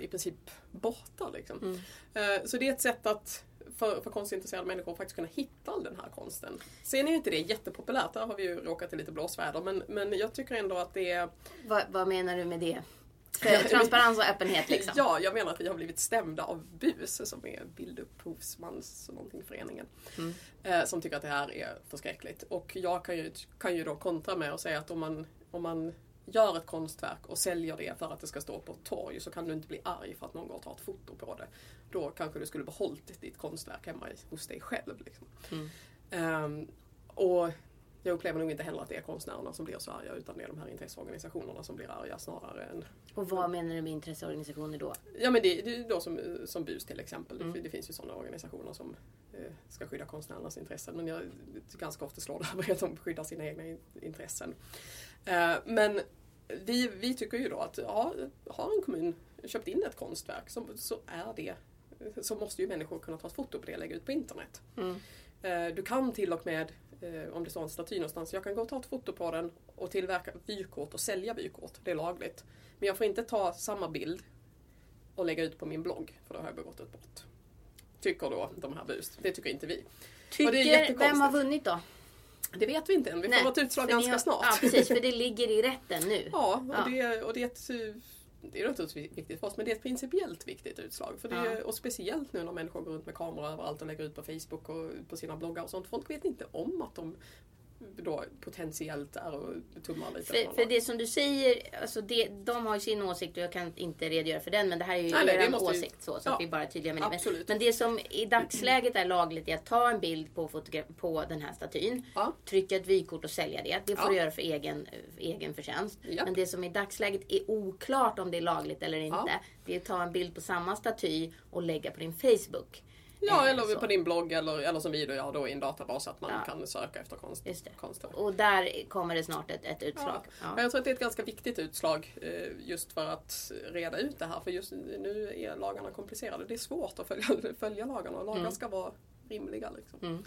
i princip borta. Liksom. Mm. Eh, Så det är ett sätt att för, för konstintresserade människor att faktiskt kunna hitta all den här konsten. Sen är ju inte det jättepopulärt, där har vi ju råkat i lite blåsväder. Men, men jag tycker ändå att det är... Vad, vad menar du med det? Transparens och öppenhet liksom? Ja, jag menar att vi har blivit stämda av BUS som är Bildupphovsmans någonting föreningen. Mm. Eh, som tycker att det här är förskräckligt. Och jag kan ju, kan ju då kontra med att säga att om man, om man gör ett konstverk och säljer det för att det ska stå på ett torg så kan du inte bli arg för att någon går och tar ett foto på det. Då kanske du skulle behållit ditt konstverk hemma hos dig själv. Liksom. Mm. Ehm, och jag upplever nog inte heller att det är konstnärerna som blir så arga utan det är de här intresseorganisationerna som blir arga snarare än... Och vad menar du med intresseorganisationer då? Ja men det, det är då som, som BUS till exempel. Mm. Det finns ju sådana organisationer som eh, ska skydda konstnärernas intressen men jag ganska ofta slår det över att de skyddar sina egna intressen. Eh, men vi, vi tycker ju då att ja, har en kommun köpt in ett konstverk så, så är det så måste ju människor kunna ta ett foto på det och lägga ut på internet. Mm. Eh, du kan till och med, eh, om det står en staty någonstans, jag kan gå och ta ett foto på den och tillverka vykort och sälja vykort. Det är lagligt. Men jag får inte ta samma bild och lägga ut på min blogg, för då har jag begått ett brott. Tycker då de här bus. Det tycker inte vi. Tycker, vem har vunnit då? Det vet vi inte än. Vi får något utslag ganska har, snart. Ja, precis. För [laughs] det ligger i rätten nu. Ja, och, ja. Det, och det är ett det är naturligtvis viktigt för oss, men det är ett principiellt viktigt utslag. För det är, ja. Och speciellt nu när människor går runt med kameror överallt och lägger ut på Facebook och på sina bloggar och sånt. Folk vet inte om att de då potentiellt är och tummar lite. För, för det som du säger, alltså det, de har ju sin åsikt och jag kan inte redogöra för den men det här är ju nej, er åsikt så, så ja, att vi bara är tydliga med det. Men, men, det som i dagsläget är lagligt är att ta en bild på, på den här statyn, ja. trycka ett vykort och sälja det. Det får ja. du göra för egen, egen förtjänst. Ja. Men det som i dagsläget är oklart om det är lagligt eller inte, det är att ta en bild på samma staty och lägga på din Facebook. Ja, eller så. på din blogg eller, eller som vi då gör då i en databas att man ja. kan söka efter konst. Just det. konst och där kommer det snart ett, ett utslag. Ja. ja. Jag tror att det är ett ganska viktigt utslag eh, just för att reda ut det här. För just nu är lagarna komplicerade. Det är svårt att följa, [laughs] följa lagarna och lagar mm. ska vara rimliga. Liksom. Mm.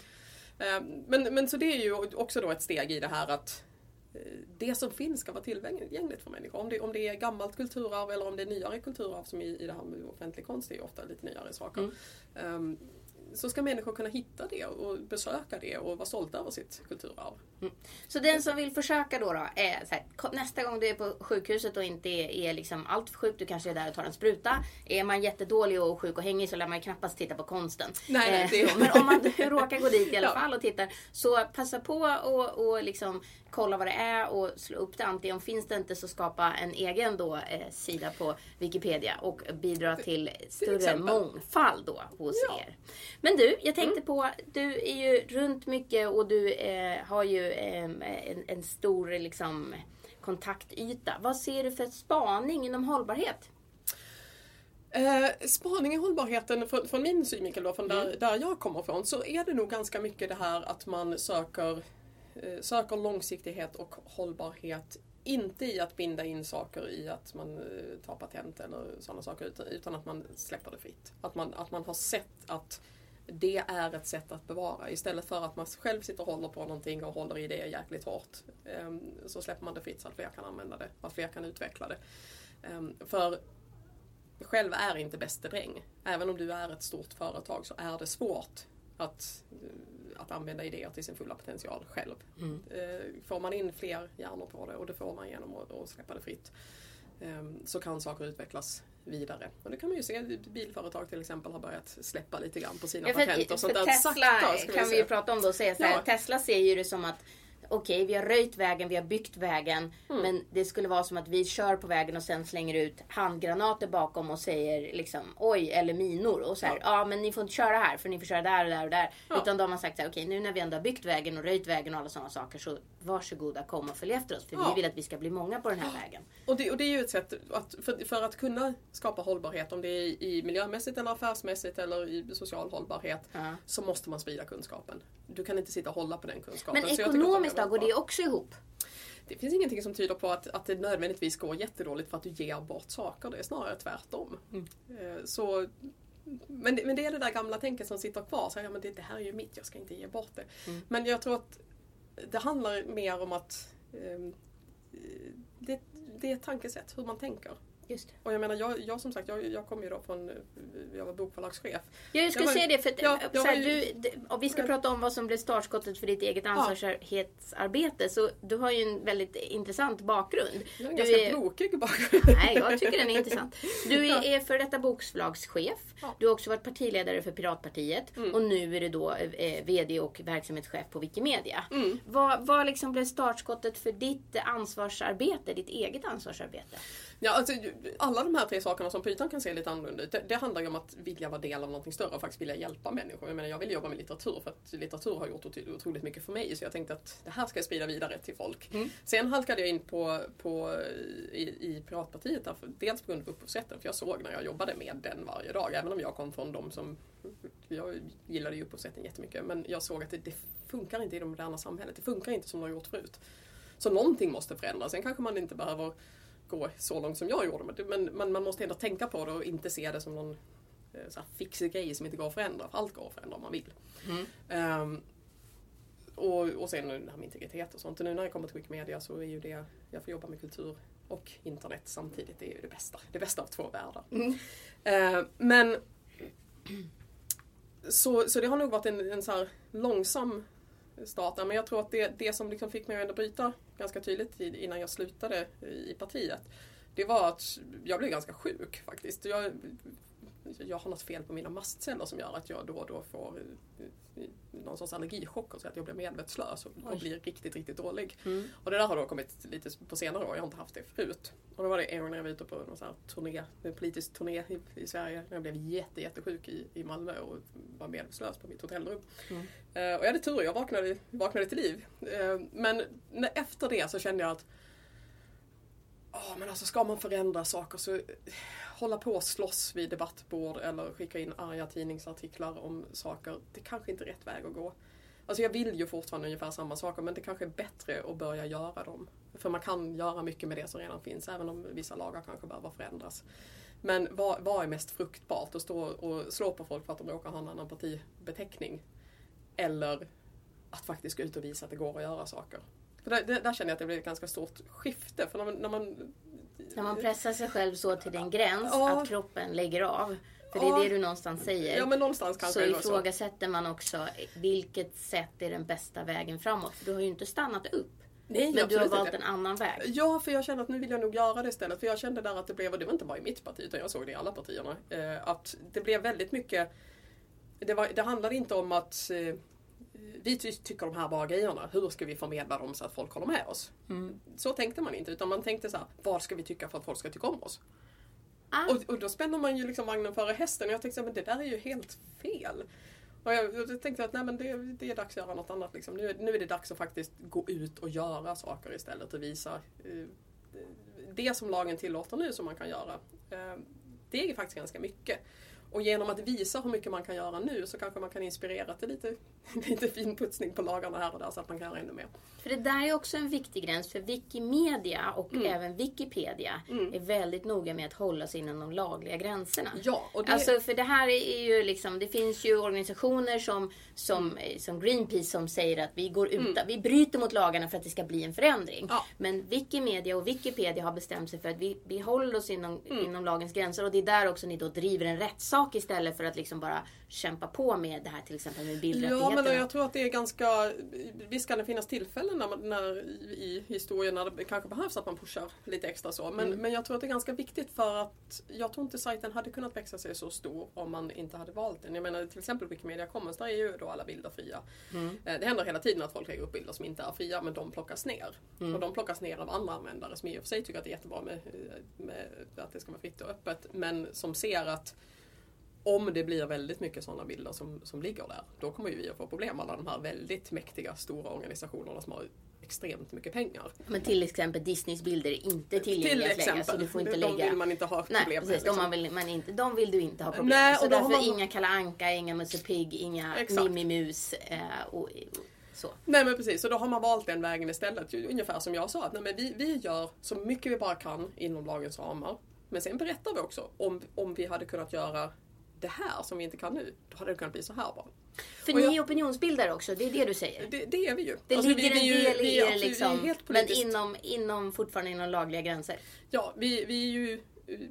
Eh, men, men så det är ju också då ett steg i det här att eh, det som finns ska vara tillgängligt för människor. Om det, om det är gammalt kulturarv eller om det är nyare kulturarv som i, i det här med offentlig konst är ju ofta lite nyare saker. Mm. Um, så ska människor kunna hitta det och besöka det och vara stolta över sitt kulturarv. Mm. Så den som vill försöka då, då är så här, nästa gång du är på sjukhuset och inte är, är liksom allt för sjuk, du kanske är där och tar en spruta. Är man jättedålig och sjuk och hängig så lär man ju knappast titta på konsten. Nej, nej, det... eh, men om man [laughs] råkar gå dit i alla fall och tittar så passa på och, och liksom kolla vad det är och slå upp det. Antingen finns det inte så skapa en egen då, eh, sida på Wikipedia och bidra till större till mångfald då hos ja. er. Men du, jag tänkte mm. på, du är ju runt mycket och du eh, har ju eh, en, en, stor liksom, kontaktyta. Vad ser du för spaning inom hållbarhet? Eh, spaning i hållbarheten från, från min synvinkel då, från mm. där, där jag kommer ifrån, så är det nog ganska mycket det här att man söker Eh, söker långsiktighet och hållbarhet inte i att binda in saker i att man eh, tar patent eller sådana saker utan att man släpper det fritt. Att man, att man har sett att det är ett sätt att bevara. Istället för att man själv sitter och håller på någonting och håller i det jäkligt hårt. Ehm, så släpper man det fritt så att fler kan använda det, att fler kan utveckla det. Ehm, för själv är inte bäste dräng. Även om du är ett stort företag så är det svårt att att använda idéer till sin fulla potential själv. Mm. Eh, får man in fler hjärnor på det och det får man genom att, släppa det fritt så kan saker utvecklas vidare. Och det kan man ju se, bilföretag till exempel har börjat släppa lite grann på sina ja, patent och sånt där. Tesla sakta, kan vi, vi ju prata om då och säga så här, ja. Tesla ser ju det som att okej, okay, vi har röjt vägen, vi har byggt vägen. Mm. Men det skulle vara som att vi kör på vägen och sen slänger ut handgranater bakom och säger liksom oj, eller minor. Och så här, ja. ja men ni får inte köra här för ni får köra där och där och där. Ja. Utan då har man sagt okej okay, nu när vi ändå har byggt vägen och röjt vägen och alla sådana saker så varsågoda kom och följ efter oss. För ja. vi vill att vi ska bli många på den här vägen. Och det, och det är ju ett sätt att, för, för, att kunna skapa hållbarhet, om det är i miljömässigt eller affärsmässigt eller i social hållbarhet, så måste man sprida kunskapen. Du kan inte sitta och hålla på den kunskapen. Men ekonomiskt då, går det också ihop? Det finns ingenting som tyder på att, att det nödvändigtvis går jättedåligt för att du ger bort saker. Det är snarare tvärtom. Mm. Eh, så, men, men det är det där gamla tänket som sitter kvar. Så, ja, men det, det här är ju mitt, jag ska inte ge bort det. Mm. Men jag tror att det handlar mer om att eh, det, det är ett tankesätt, hur man tänker. Just. Och jag menar, jag, jag som sagt, jag, jag kommer ju då från, jag var bokförlagschef. Ja, jag skulle säga det, för ja, så här, ju, du, och vi ska men, prata om vad som blev startskottet för ditt eget ansvarsarbete. Ja. Så du har ju en väldigt intressant bakgrund. Jag har en ganska är, brokig bakgrund. Nej, jag tycker den är intressant. Du [laughs] är, är för detta bokförlagschef. Ja. Du har också varit partiledare för Piratpartiet. Mm. Och nu är du då eh, VD och verksamhetschef på Wikimedia. Mm. Vad, vad liksom blev startskottet för ditt ansvarsarbete, ditt eget ansvarsarbete? Ja, alltså, alla de här tre sakerna som på ytan kan se lite annorlunda ut, det, det handlar ju om att vilja vara del av någonting större och faktiskt vilja hjälpa människor. Jag menar, jag vill jobba med litteratur för att litteratur har gjort otro- otroligt mycket för mig så jag tänkte att det här ska jag sprida vidare till folk. Mm. Sen halkade jag in på, på i, i Piratpartiet, därför, dels på grund av upphovsrätten, för jag såg när jag jobbade med den varje dag, även om jag kom från de som jag gillade ju upphovsrätten jättemycket, men jag såg att det, det funkar inte i det moderna samhället. Det funkar inte som det har gjort förut. Så någonting måste förändras. Sen kanske man inte behöver gå så långt som jag gjorde, men, men, man måste ändå tänka på det och inte se det som någon eh, så fixig grej som inte går att förändra. För allt går att förändra om man vill. Mm. Ehm, och, och sen det här med integritet och sånt. Och nu när jag kommer till Wikimedia så är ju det, jag får jobba med kultur och internet samtidigt. Det är ju det bästa. Det bästa av två världar. Mm. Eh, men så, så det har nog varit en, en så här långsam start. Men jag tror att det, det som liksom fick mig att ändå bryta ganska tydligt innan jag slutade i partiet. Det var att jag blev ganska sjuk faktiskt. Jag, jag har något fel på mina mastceller som gör att jag då och då får eh, någon sorts allergichock och så att jag blir medvetslös och, och blir riktigt, riktigt dålig. Mm. Och det där har då kommit lite på senare år, jag har inte haft det förut. Och då var det en gång när jag var ute på någon sån turné, en politisk turné i, i Sverige, när jag blev jätte, jättesjuk i, i Malmö och var medvetslös på mitt hotellrum. Mm. Eh, och jag hade tur, jag vaknade, vaknade till liv. Eh, men när, efter det så kände jag att Ja men alltså ska man förändra saker så eh, hålla på och slåss vid debattbord eller skicka in arga tidningsartiklar om saker, det kanske inte är rätt väg att gå. Alltså jag vill ju fortfarande ungefär samma saker men det kanske är bättre att börja göra dem. För man kan göra mycket med det som redan finns även om vissa lagar kanske behöver förändras. Men vad, vad är mest fruktbart? Att stå och slå på folk för att de råkar ha en annan partibeteckning? Eller att faktiskt gå ut och visa att det går att göra saker? För där, där, där känner jag att det blir ett ganska stort skifte. För när man, när man, när man pressar sig själv så till den gräns Ja. att kroppen lägger av. För det Ja. är det du någonstans säger. ja men någonstans så kanske så. ifrågasätter man också vilket sätt är den bästa vägen framåt. För du har ju inte stannat upp. Nej, Men du har valt inte. en annan väg. Ja, för jag känner att nu vill jag nog göra det istället. För jag kände där att det blev, och det var inte bara i mitt parti utan jag såg det i alla partierna, eh, att det blev väldigt mycket det, var, det handlade inte om att eh, vi ty- tycker de här bra grejerna, hur ska vi förmedla dem så att folk håller med oss? Mm. Så tänkte man inte, utan man tänkte så här, vad ska vi tycka för att folk ska tycka om oss? Ah. Och, och då spänner man ju liksom vagnen före hästen och jag tänkte men det där är ju helt fel. Och jag, jag tänkte att nej, men det, det är dags att göra något annat. Liksom. Nu, nu är det dags att faktiskt gå ut och göra saker istället och visa eh, det som lagen tillåter nu som man kan göra. Eh, det är faktiskt ganska mycket. Och genom att visa hur mycket man kan göra nu så kanske man kan inspirera till lite, [laughs] lite finputsning på lagarna här och där så att man kan göra ännu mer. För det där är också en viktig gräns. För Wikimedia och även Wikipedia Mm. är väldigt noga med att hålla sig inom de lagliga gränserna. Ja, och det, Alltså för det här är ju liksom, det finns ju organisationer som, som, Mm. eh, som Greenpeace som säger att vi går ut, vi bryter mot lagarna för att det ska bli en förändring. Ja. Men Wikimedia och Wikipedia har bestämt sig för att vi, vi håller oss inom, Mm. inom lagens gränser och det är där också ni då driver en rättssak istället för att liksom bara kämpa på med det här till exempel med Ja, bildrättigheterna. men jag tror att det är ganska... Visst kan det finnas tillfällen när, man, när, i historien när det kanske behövs att man pushar lite extra så. Men, Mm. men jag tror att det är ganska viktigt för att jag tror inte sajten hade kunnat växa sig så stor om man inte hade valt den. Jag menar till exempel Wikimedia Commons, där är ju då alla bilder fria. Mm. Eh, Det händer hela tiden att folk lägger upp bilder som inte är fria men de plockas ner. Mm. Och de plockas ner av andra användare som i och för sig tycker att det är jättebra med, med att det ska vara fritt och öppet. Men som ser att om det blir väldigt mycket sådana bilder som, som ligger där, då kommer ju vi att få problem. Alla de här väldigt mäktiga, stora organisationerna som har extremt mycket pengar. Men till exempel Disneys bilder är inte tillgängliga att lägga. Så du får inte de lägga... vill man inte ha Nej, problem precis. med. De, man vill, man inte, de vill du inte ha problem Nej, med. Så och därför man- inga Kalle Anka, inga Musse Pigg, inga Exakt. Mimmi Mus eh, och, och så. Nej men precis, så då har man valt den vägen istället. Ungefär som jag sa, att nej, men vi, vi gör så mycket vi bara kan inom lagens ramar. Men sen berättar vi också om, om vi hade kunnat göra det här som vi inte kan nu, då hade det kunnat bli så här bra. För Och ni jag- är opinionsbildare också, det är det du säger. Det, det är vi ju. Det Alltså, ligger vi, vi, en del i er liksom, men inom, inom, fortfarande inom lagliga gränser. Ja, vi, vi är ju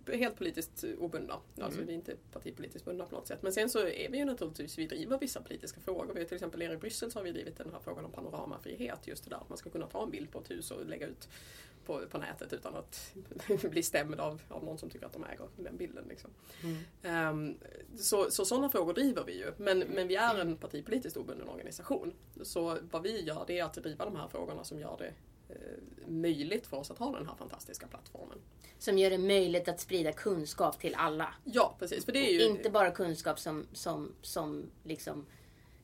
eh, helt politiskt obundna. Alltså Mm. vi är inte partipolitiskt bundna på något sätt. Men sen så är vi ju naturligtvis, vi driver vissa politiska frågor. Vi har till exempel nere i Bryssel så har vi drivit den här frågan om panoramafrihet. Just det där att man ska kunna ta en bild på ett hus och lägga ut på, på nätet utan att [laughs] bli stämd av, av någon som tycker att de äger den bilden. Liksom. Ehm, så, så sådana frågor driver vi ju. Men, men vi är en partipolitiskt obunden organisation. Så vad vi gör det är att driva de här frågorna som gör det eh, möjligt för oss att ha den här fantastiska plattformen. Som gör det möjligt att sprida kunskap till alla. Ja, precis. För det är ju... Inte bara kunskap som, som, som, liksom,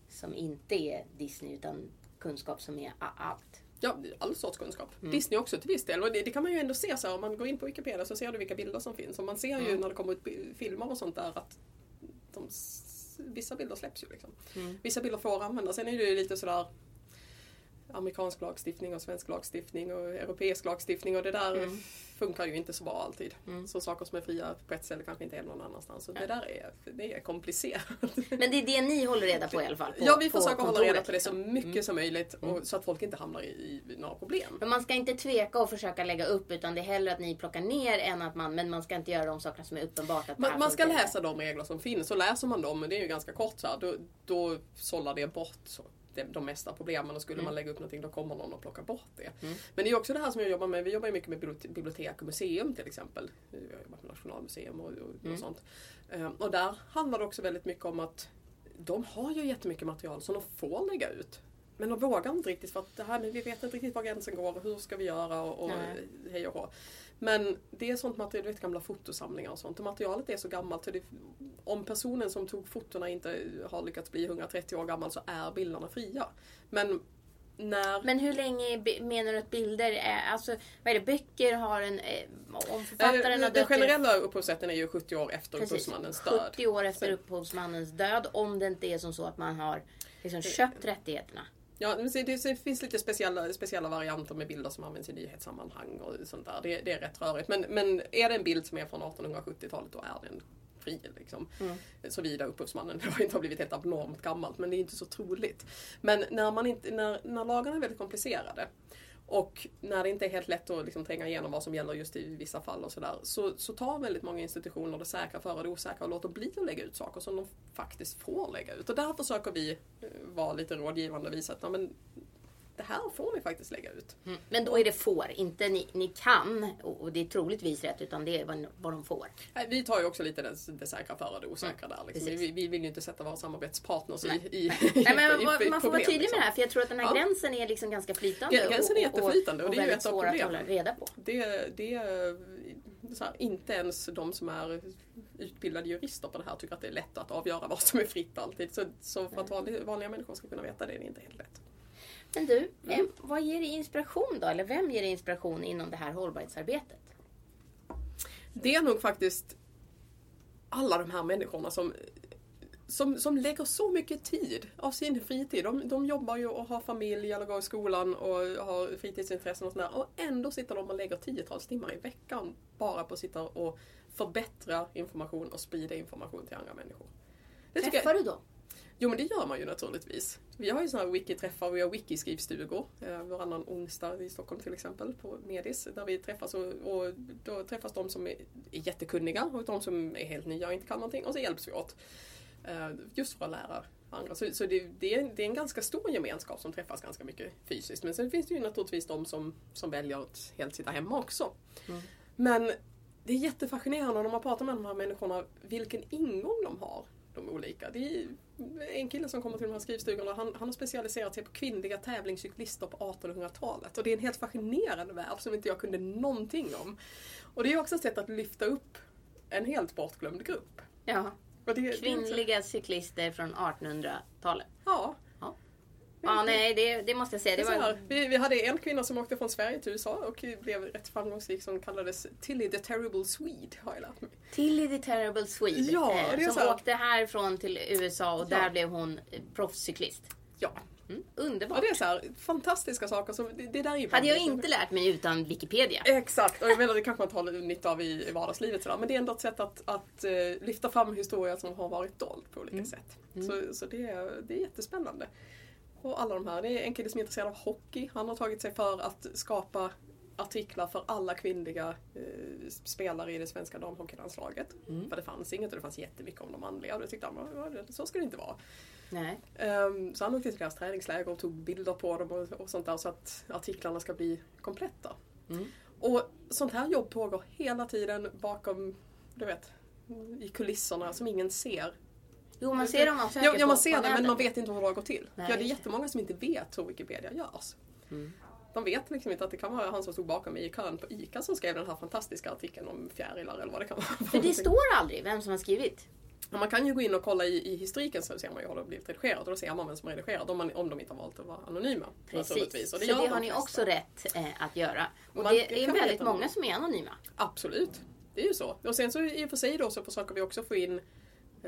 som inte är Disney utan kunskap som är allt. Ja, all sorts kunskap. Mm. Disney också till viss del. Och det, det kan man ju ändå se så här, om man går in på Wikipedia så ser du vilka bilder som finns. Och man ser ju Mm. när det kommer ut filmer och sånt där att de, vissa bilder släpps ju liksom. Mm. Vissa bilder får användas. Sen är det ju lite sådär amerikansk lagstiftning och svensk lagstiftning och europeisk lagstiftning och det där Mm. funkar ju inte så bra alltid. Mm. Så saker som är fria på ett ställe kanske inte är någon annanstans. Så det där är, det är komplicerat. [laughs] Men det är det ni håller reda på i alla fall? På, ja, vi försöker hålla reda på det så liksom. mycket som möjligt och, så att folk inte hamnar i, i några problem. Men man ska inte tveka och försöka lägga upp utan det är hellre att ni plockar ner än att man, men man ska inte göra de sakerna som är uppenbart att Man, man ska läsa de regler som finns och läser man dem, men det är ju ganska kort så här, då, då sållar det bort så, de, mesta problemen och skulle Mm. man lägga upp någonting då kommer någon att plocka bort det. Men det är också det här som jag jobbar med, vi jobbar ju mycket med bibliotek- och museum till exempel. Vi har jobbat med Nationalmuseum och, och, Mm. och sånt. Eh, Och där handlar det också väldigt mycket om att de har ju jättemycket material som de får lägga ut. Men de vågar inte riktigt för att det här, men vi vet inte riktigt var gränsen går och hur ska vi göra och, och hej och hå. Men det är sånt material, du vet gamla fotosamlingar och sånt. Och materialet är så gammalt så det, om personen som tog fotona inte har lyckats bli 130 år gammal så är bilderna fria. Men när... Men hur länge menar du att bilder är, alltså vad är det, böcker har en, eh, om författaren Eh, har den generella upphovsrätten är ju 70 år efter Precis. upphovsmannens död. 70 år efter Så- upphovsmannens död om det inte är som så att man har liksom köpt rättigheterna. Ja, det, finns lite speciella, speciella varianter med bilder som används i nyhetssammanhang och sånt där. Det, det är rätt rörigt. Men, men är det en bild som är från 1870-talet då är den fri. Liksom. Mm. Såvida upphovsmannen [laughs] inte har blivit helt abnormt gammalt, men det är inte så troligt. Men när, man inte, när, när lagarna är väldigt komplicerade och när det inte är helt lätt att liksom tränga igenom vad som gäller just i vissa fall och sådär. Så, så tar väldigt många institutioner det säkra före det osäkra och låter bli att lägga ut saker som de faktiskt får lägga ut. Och där försöker vi eh, vara lite rådgivande och visa att ja, men, det här får ni faktiskt lägga ut. Men då är det får, inte ni, ni kan och och det är troligtvis rätt utan det är vad, vad de får. Nej, Vi tar ju också lite det, det säkra före det osäkra där. Liksom. Vi, vi vill ju inte sätta våra samarbetspartners i, Nej. i, [laughs] Nej, men i- man, i man får vara tydlig liksom. med det här för jag tror att den här Ja. gränsen är liksom ganska flytande. Gränsen är jätteflytande och det är ju ett av svår att problemen. hålla reda på. Det, det är här, inte ens de som är utbildade jurister på det här tycker att det är lätt att avgöra vad som är fritt alltid. Så, så för att vanliga, vanliga människor ska kunna veta det, är det inte helt lätt. Men du, Mm. eh, vad ger dig inspiration då? Eller vem ger dig inspiration inom det här hållbarhetsarbetet? Det är nog faktiskt alla de här människorna som, som, som lägger så mycket tid av sin fritid. De, de jobbar ju och har familj eller går i skolan och har fritidsintressen och sådär. Och ändå sitter de och lägger tiotals timmar i veckan bara på att sitta och förbättra information och sprida information till andra människor. Det tycker jag- Träffar du dem? Jo men det gör man ju naturligtvis. Vi har ju sådana här wiki-träffar, vi har wiki-skrivstugor eh, varannan onsdag i Stockholm till exempel på Medis. Där vi träffas och, och då träffas de som är, är jättekunniga och de som är helt nya och inte kan någonting och så hjälps vi åt. Eh, just för att lära andra. Så, så det, det, är, det är en ganska stor gemenskap som träffas ganska mycket fysiskt. Men sen finns det ju naturligtvis de som, som väljer att helt sitta hemma också. Mm. Men det är jättefascinerande när man pratar med de här människorna vilken ingång de har. De olika. Det är en kille som kommer till de här skrivstugorna, han, han har specialiserat sig på kvinnliga tävlingscyklister på 1800-talet. Och det är en helt fascinerande värld som inte jag kunde någonting om. Och det är också ett sätt att lyfta upp en helt bortglömd grupp. Ja. Det, det Kvinnliga cyklister från 1800-talet. Ja. Ja. Ja, nej, det, det måste jag säga. Det var, vi, vi hade en kvinna som åkte från Sverige till USA och blev rätt framgångsrik som kallades Tilly the Terrible Swede har jag lärt mig. Tilly the Terrible Swede. Ja, eh, det är som så här- åkte härifrån till USA och Ja. där blev hon eh, proffscyklist. Ja, Mm, underbart. det är så här, fantastiska saker. Som, det, det där är Hade jag inte lärt mig utan Wikipedia. Exakt, och jag menar det kanske man tar nytta av i vardagslivet sådär. Men det är ändå ett sätt att, att eh, lyfta fram historier som har varit dold på olika Mm. sätt. Så, så det, är, det är jättespännande. Och alla de här, det är en kille som är intresserad av hockey. Han har tagit sig för att skapa artiklar för alla kvinnliga eh, spelare i det svenska damhockeylandslaget. Mm. För det fanns inget och det fanns jättemycket om de manliga och det tyckte han var, "Ja, så ska det inte vara. Nej. Ehm, så han åkte till deras träningsläger och tog bilder på dem och, och sånt där så att artiklarna ska bli kompletta. Mm. Och sånt här jobb pågår hela tiden bakom, du vet, i kulisserna som ingen ser. Jo, man ser om man söker Ja, ja man ser det men man vet inte hur det går till. Nej, ja, det är det. jättemånga som inte vet hur Wikipedia görs. Mm. de vet liksom inte att det kan vara han som stod bakom mig i kön på ICA som skrev den här fantastiska artikeln om fjärilar eller vad det kan vara. För det står aldrig vem som har skrivit. Men man kan ju gå in och kolla i, i historiken så ser man ju hur det har blivit redigerat och då ser man vem som har redigerat om, man, om de inte har valt att vara anonyma. Precis, Och så gör det de har ni också rätt eh, att göra. Och Man det kan är väldigt många det. som är anonyma. Absolut, det är ju så. Och sen så i och för sig då så försöker vi också få in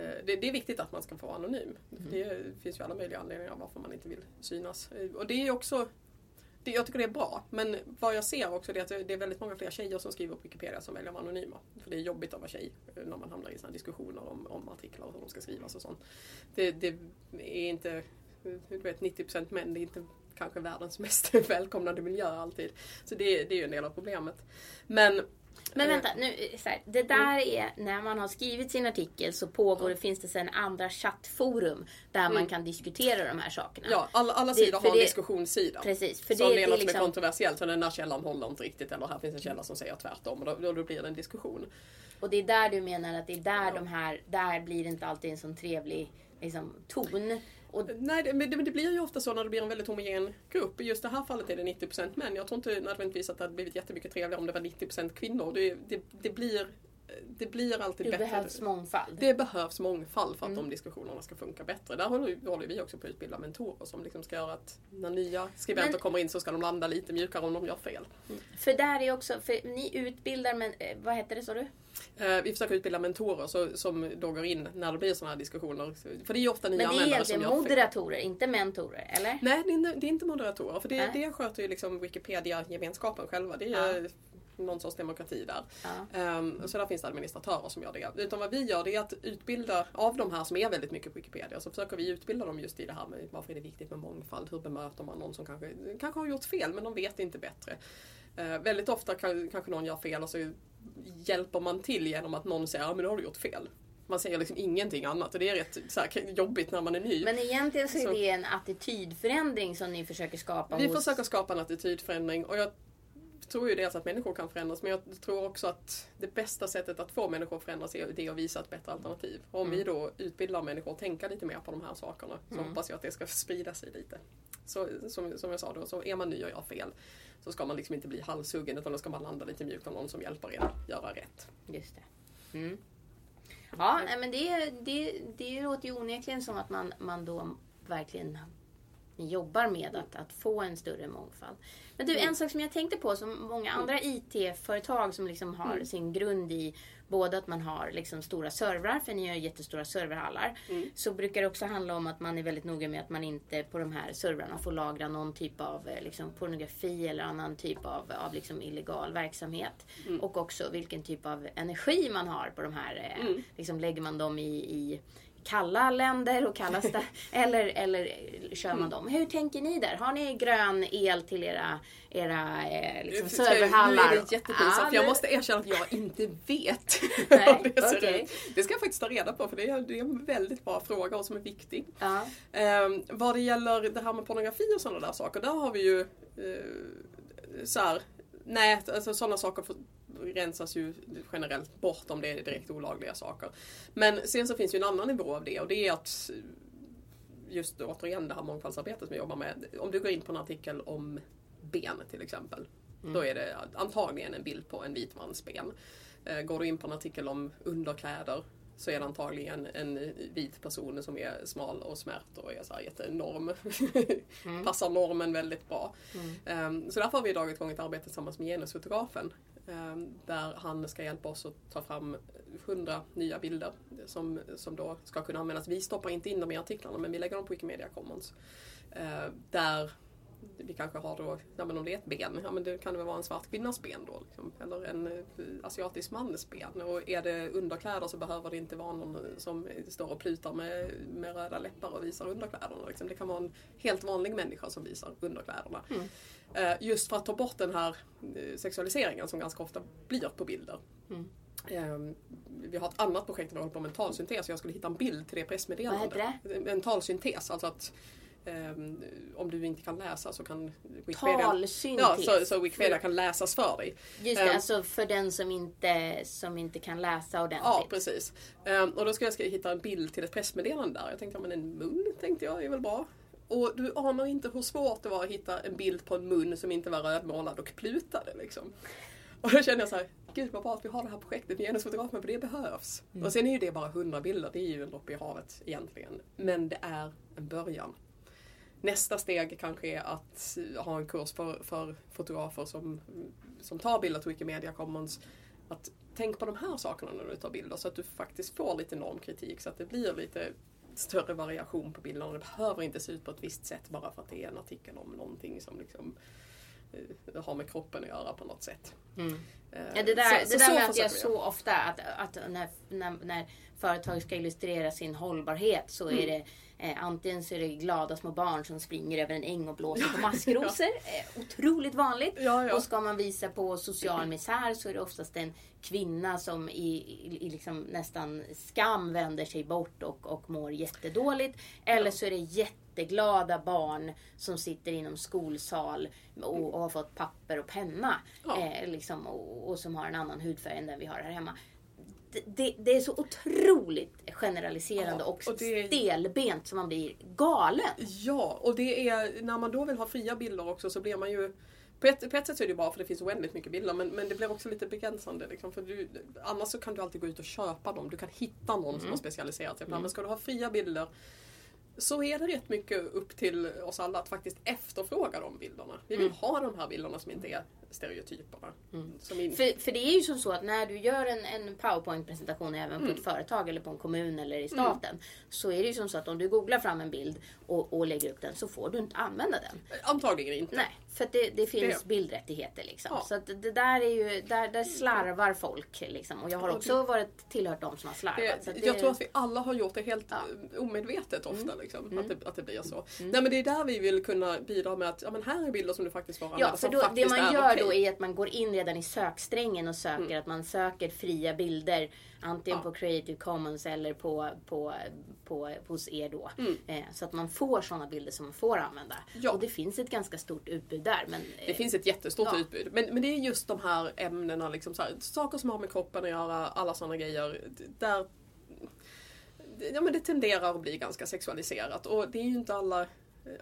det, det är viktigt att man ska få vara anonym. Mm. Det finns ju alla möjliga anledningar varför man inte vill synas. Eh, Och det är också det, jag tycker det är bra, men vad jag ser också är att det är väldigt många fler tjejer som skriver på Wikipedia som väljer att vara anonyma. För det är jobbigt att vara tjej eh, när man hamnar i såna diskussioner om, om artiklar och hur de ska skrivas och sånt. Det, det är inte, eh, du vet 90% män, det är inte kanske världens mest [laughs] välkomnande miljö alltid. Så det, det är ju en del av problemet. Men Men eh, vänta, nu, så här, det där är när man har skrivit sin artikel så pågår det, finns det sen andra chattforum där man kan diskutera de här sakerna. Ja, alla, alla Det- sidor för har en det- diskussionssida. Precis, för så det- om det det är något som liksom- är kontroversiellt så den där källan håller inte riktigt eller här finns en källa som säger tvärtom och då, då, blir det en diskussion. Och det är där du menar att det är där de här, där blir det inte alltid en sån trevlig liksom, ton. Och, Nej, det, men det, men det blir ju ofta så när det blir en väldigt homogen grupp. I just det här fallet är det 90% män. Jag tror inte nödvändigtvis att det hade blivit jättemycket trevligare om det var 90% kvinnor. Det, det, det, blir, det blir alltid det bättre. behövs mångfald. Det behövs mångfald för att Mm. de diskussionerna ska funka bättre. Där håller, håller vi också på att utbilda mentorer som liksom ska göra att när nya skribenter Men- kommer in så ska de landa lite mjukare om de gör fel. För där är också, för ni utbildar, men eh, vad heter det sa du? Eh, vi försöker utbilda mentorer så, som då går in när det blir sådana här diskussioner. För det är ofta nya Men det är som egentligen moderatorer, inte mentorer, eller? Nej, det är, inte- det är inte moderatorer. För det, det sköter ju liksom Wikipedia-gemenskapen själva. Det är någon sorts demokrati där. Ja. Ehm, så där finns det administratörer som gör det. Utan vad vi gör det är att utbilda av de här som är väldigt mycket på Wikipedia. Så försöker vi utbilda dem just i det här med varför är det viktigt med mångfald? Hur bemöter man någon som kanske, kanske har gjort fel men de vet inte bättre. Eh, väldigt ofta kan, kanske någon gör fel och så hjälper man till genom att någon säger ja men då har du gjort fel. Man säger liksom ingenting annat och det är rätt så här, jobbigt när man är ny. Men egentligen så är Så- det en attitydförändring som ni försöker skapa Vi hos... försöker skapa en attitydförändring och jag tror ju dels att människor kan förändras men jag tror också att det bästa sättet att få människor att förändras är det att visa ett bättre alternativ. Och om Mm. vi då utbildar människor att tänka lite mer på de här sakerna så Mm. hoppas jag att det ska sprida sig lite. Så, som, som jag sa då, så är man ny och gör fel så ska man liksom inte bli halshuggen utan då ska man landa lite mjukt av någon som hjälper en göra rätt. Just det. Mm. Ja, men det, det, det låter ju onekligen som att man, man då verkligen jobbar med att, att få en större mångfald. Men du, en sak som jag tänkte på som många andra IT-företag som liksom har Mm. sin grund i både att man har liksom stora servrar, för ni har jättestora serverhallar, Mm. så brukar det också handla om att man är väldigt noga med att man inte på de här servrarna får lagra någon typ av eh, liksom, pornografi eller annan typ av, av liksom illegal verksamhet. Mm. Och också vilken typ av energi man har på de här. eh, Mm. Liksom lägger man dem i, i kalla länder och kalla [laughs] eller, eller kör Mm. man dem? Hur tänker ni där? Har ni grön el till era, era eh, liksom Ska jag- serverhallar? Nu är det jättepinsamt jag nu- måste erkänna att jag inte vet. [laughs] Nej, det, ser ut. det ska jag faktiskt ta reda på för det är, det är en väldigt bra fråga och som är viktig. Ja. Eh, vad det gäller det här med pornografi och sådana där saker, där har vi ju eh, så här, nät, alltså sådana saker rensas ju generellt bort om det är direkt olagliga saker. Men sen så finns ju en annan nivå av det och det är att just återigen det här mångfaldsarbetet som vi jobbar med. Om du går in på en artikel om ben till exempel. Då är det antagligen en bild på en vit mans ben. Eh, Går du in på en artikel om underkläder så är det antagligen en vit person som är smal och smärt och är så här jättenorm. [laughs] Passar normen väldigt bra. Ehm, Så därför har vi dragit igång ett arbete tillsammans med genusfotografen. Ehm, där han ska hjälpa oss att ta fram 100 nya bilder som, som då ska kunna användas. Vi stoppar inte in dem i artiklarna men vi lägger dem på Wikimedia Commons. Ehm, där vi kanske har då, ja men om det är ett ben, ja men det kan det väl vara en svart kvinnas ben då. Liksom. Eller en eh, asiatisk mans ben. Och är det underkläder så behöver det inte vara någon som står och plutar med, med röda läppar och visar underkläderna. Liksom. Det kan vara en helt vanlig människa som visar underkläderna. Mm. Eh, Just för att ta bort den här eh, sexualiseringen som ganska ofta blir på bilder. Mm. Eh, Vi har ett annat projekt där vi håller på med en talsyntes. Jag skulle hitta en bild till det pressmeddelandet. Vad heter En talsyntes, alltså att ehm, om du inte kan läsa så kan Wikipedia, Talsyntes. ja, så, så Wikipedia kan läsas för dig. Just det, Ehm. alltså för den som inte, som inte kan läsa ordentligt. Ja, precis. Ehm, och då ska jag hitta en bild till ett pressmeddelande där. Jag tänkte, ja men en mun tänkte jag är väl bra. Och du anar inte hur svårt det var att hitta en bild på en mun som inte var rödmålad och plutade. Liksom. Och då kände jag så här, gud vad bra att vi har det här projektet med genusfotograf, men det behövs. Mm. Och sen är ju det bara 100 bilder, det är ju en droppe i havet egentligen. Men det är en början. Nästa steg kanske är att ha en kurs för, för fotografer som, som tar bilder till Wikimedia Commons. Att tänk på de här sakerna när du tar bilder så att du faktiskt får lite normkritik så att det blir lite större variation på bilderna. Det behöver inte se ut på ett visst sätt bara för att det är en artikel om någonting som liksom eh, har med kroppen att göra på något sätt. Mm. Eh, Ja, det där, så- det så där så möter jag så ofta att, att när, när, när företag ska illustrera sin hållbarhet så är det eh, antingen så är det glada små barn som springer över en äng och blåser på maskrosor. [laughs] eh, otroligt vanligt. Ja, ja. Och ska man visa på social misär så är det oftast en kvinna som i, i, i liksom nästan skam vänder sig bort och, och mår jättedåligt. Eller så är det jätteglada barn som sitter inom skolsal och, och har fått papper och penna. Ja. Eh, liksom, och, och som har en annan hudfärg än den vi har här hemma. Det, det, det är så otroligt generaliserande Ja, och, och det- stelbent som man blir galen. Ja, och det är när man då vill ha fria bilder också så blir man ju på ett, på ett sätt så är det bra för det finns oändligt mycket bilder men, men det blir också lite begränsande. Liksom, för du, annars så kan du alltid gå ut och köpa dem. Du kan hitta någon som har specialiserat sig på det. Men ska du ha fria bilder så är det rätt mycket upp till oss alla att faktiskt efterfråga de bilderna. Vi vill ha de här bilderna som inte är stereotyperna. Som in... För, för det är ju som så att när du gör en, en powerpoint-presentation även Mm. på ett företag eller på en kommun eller i staten. Så är det ju som så att om du googlar fram en bild och, och lägger upp den så får du inte använda den. Antagligen inte. Nej, för det, det finns Det- bildrättigheter liksom. Ja. Så det där är ju, där, där slarvar folk liksom. Och jag har också varit tillhört de som har slarvat. Det, Jag tror att vi alla har gjort det helt Ja. eh, omedvetet ofta. Liksom, Mm. att, det, att det blir så. Nej, men det är där vi vill kunna bidra med att ja, men här är bilder som du faktiskt får använda Ja, för då, det man gör okej. då är att man går in redan i söksträngen och söker att man söker fria bilder. Antingen. Ja. på Creative Commons eller på, på, på, hos er då. Mm. Eh, så att man får sådana bilder som man får använda. Ja. Och det finns ett ganska stort utbud där. Men, Det finns ett jättestort Ja. utbud. Men, men det är just de här ämnena, liksom så här, saker som har med kroppen att göra, alla sådana grejer. Där, ja, men det tenderar att bli ganska sexualiserat. Och det är ju inte alla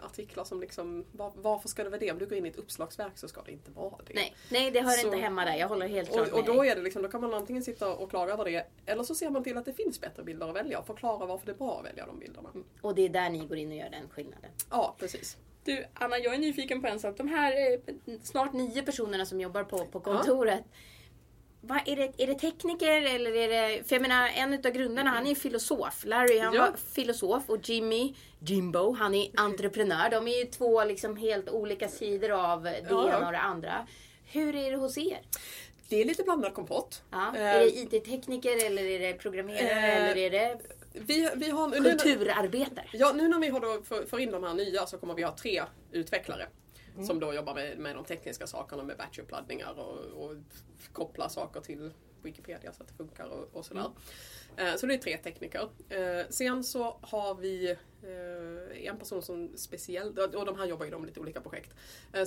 artiklar som liksom, var, varför ska det vara det? Om du går in i ett uppslagsverk så ska det inte vara det. nej, nej, det hör Så- inte hemma där. Jag håller helt klart Och, och då är det liksom, då kan man antingen sitta och klaga över det, eller så ser man till att det finns bättre bilder att välja och förklara varför det är bra att välja de bilderna. Och det är där ni går in och gör den skillnaden. Ja, precis. Du, Anna, jag är nyfiken på en sak. De här eh, snart nio personerna som jobbar på, på kontoret. Vad är, det, är det tekniker eller är det... För jag menar, en utav grundarna han är ju filosof. Larry han Ja. var filosof och Jimmy, Jimbo, han är entreprenör. De är ju två liksom helt olika sidor av det Ja. ena och det andra. Hur är det hos er? Det är lite blandad kompott. Ja, Eh, är det IT-tekniker eller är det programmerare eh, eller är det vi, vi har, nu, kulturarbetare? ja, nu när vi för, för in de här nya så kommer vi ha tre utvecklare. Mm. Som då jobbar med, med de tekniska sakerna med batch-uppladdningar och, och koppla saker till Wikipedia så att det funkar och, och sådär. Eh, Så det är tre tekniker. Eh, Sen så har vi eh, en person som speciellt, och de här jobbar ju de lite olika projekt.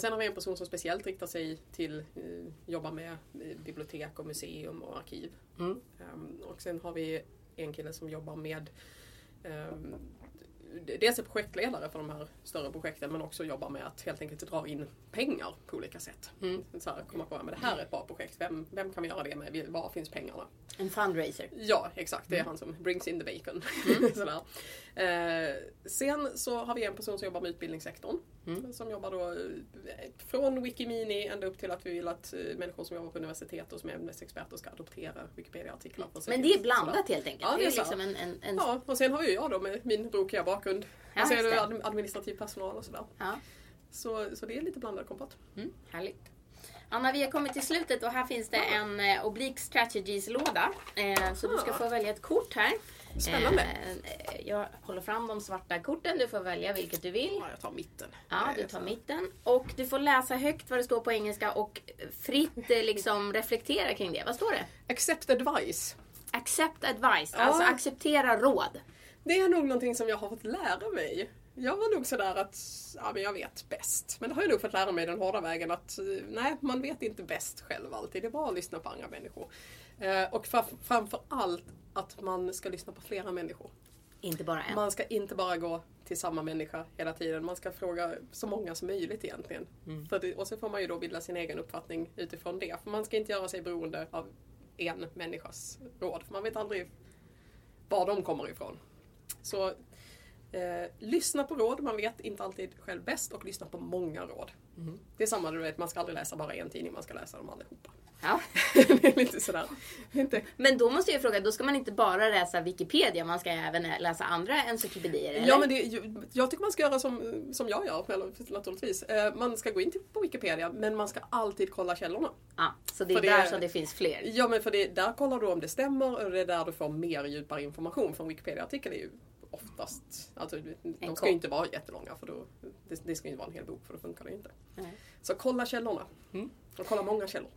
Sen har vi en person som speciellt riktar sig till, eh, jobbar med bibliotek och museum och arkiv. Mm. Ehm, Och sen har vi en kille som jobbar med ehm, Dels är projektledare för de här större projekten men också jobbar med att helt enkelt dra in pengar på olika sätt. Mm. Så här, komma på att det här är ett bra projekt, vem, vem kan vi göra det med? Var finns pengarna? En fundraiser. Ja, exakt. Det är han som brings in the bacon. [laughs] Sådär. Eh, sen så har vi en person som jobbar med utbildningssektorn. Mm. Som jobbar då eh, från Wikimini ända upp till att vi vill att eh, människor som jobbar på universitet och som är ämnesexperter ska adoptera Wikipedia-artiklar. sig. Men det är Sådär. blandat helt enkelt. Ja, det är det är liksom en, en, en Ja, och sen har ju jag då med min brokiga bakgrund. Ja, och sen är det det. admi- administrativ personal och sådär. ja. Så, så det är lite blandad kompott. Mm, härligt. Anna, vi har kommit till slutet och här finns det en eh, Oblique Strategies-låda. Så du ska få välja ett kort här. Spännande. Eh, jag håller fram de svarta korten. Du får välja vilket du vill. Ja, jag tar mitten. Ja, du tar mitten. Och du får läsa högt vad det står på engelska och fritt eh, liksom reflektera kring det. Vad står det? Accept advice. Accept advice, Ja. alltså acceptera råd. Det är nog någonting som jag har fått lära mig. Jag var nog sådär att, ja men jag vet bäst. Men det har jag nog fått lära mig den hårda vägen att, eh, nej man vet inte bäst själv alltid. Det är bra att lyssna på andra människor. Eh, och framför allt att man ska lyssna på flera människor. Inte bara en. Man ska inte bara gå till samma människa hela tiden. Man ska fråga så många som möjligt egentligen. Mm. Det, och så får man ju då bilda sin egen uppfattning utifrån det. För man ska inte göra sig beroende av en människas råd. För man vet aldrig var de kommer ifrån. Så eh, lyssna på råd, man vet inte alltid själv bäst och lyssna på många råd. Mm. Det är samma, du vet, man ska aldrig läsa bara en tidning, man ska läsa dem allihopa. Ja. [laughs] det är lite sådär. Inte, Men då måste jag fråga, då ska man inte bara läsa Wikipedia, man ska även läsa andra encyklopedier? Eller? Ja, men det, jag tycker man ska göra som, som jag gör, naturligtvis. Eh, Man ska gå in på Wikipedia, men man ska alltid kolla källorna. ja, så det är För det- där som det finns fler? Ja, men för det, där kollar du om det stämmer och det är där du får mer djupare information. Från Wikipedia-artikeln är ju oftast, alltså de ska ju inte vara jättelånga för då, det, det ska ju inte vara en hel bok för då funkar det ju inte. Nej. Så kolla källorna. Och kolla många källor.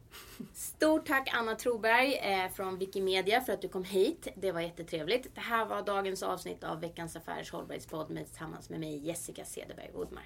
Stort tack Anna Troberg eh, från Wikimedia för att du kom hit. Det var jättetrevligt. Det här var dagens avsnitt av Veckans Affärers hållbarhetspodd med, tillsammans med mig Jessica Cederberg Woodmar.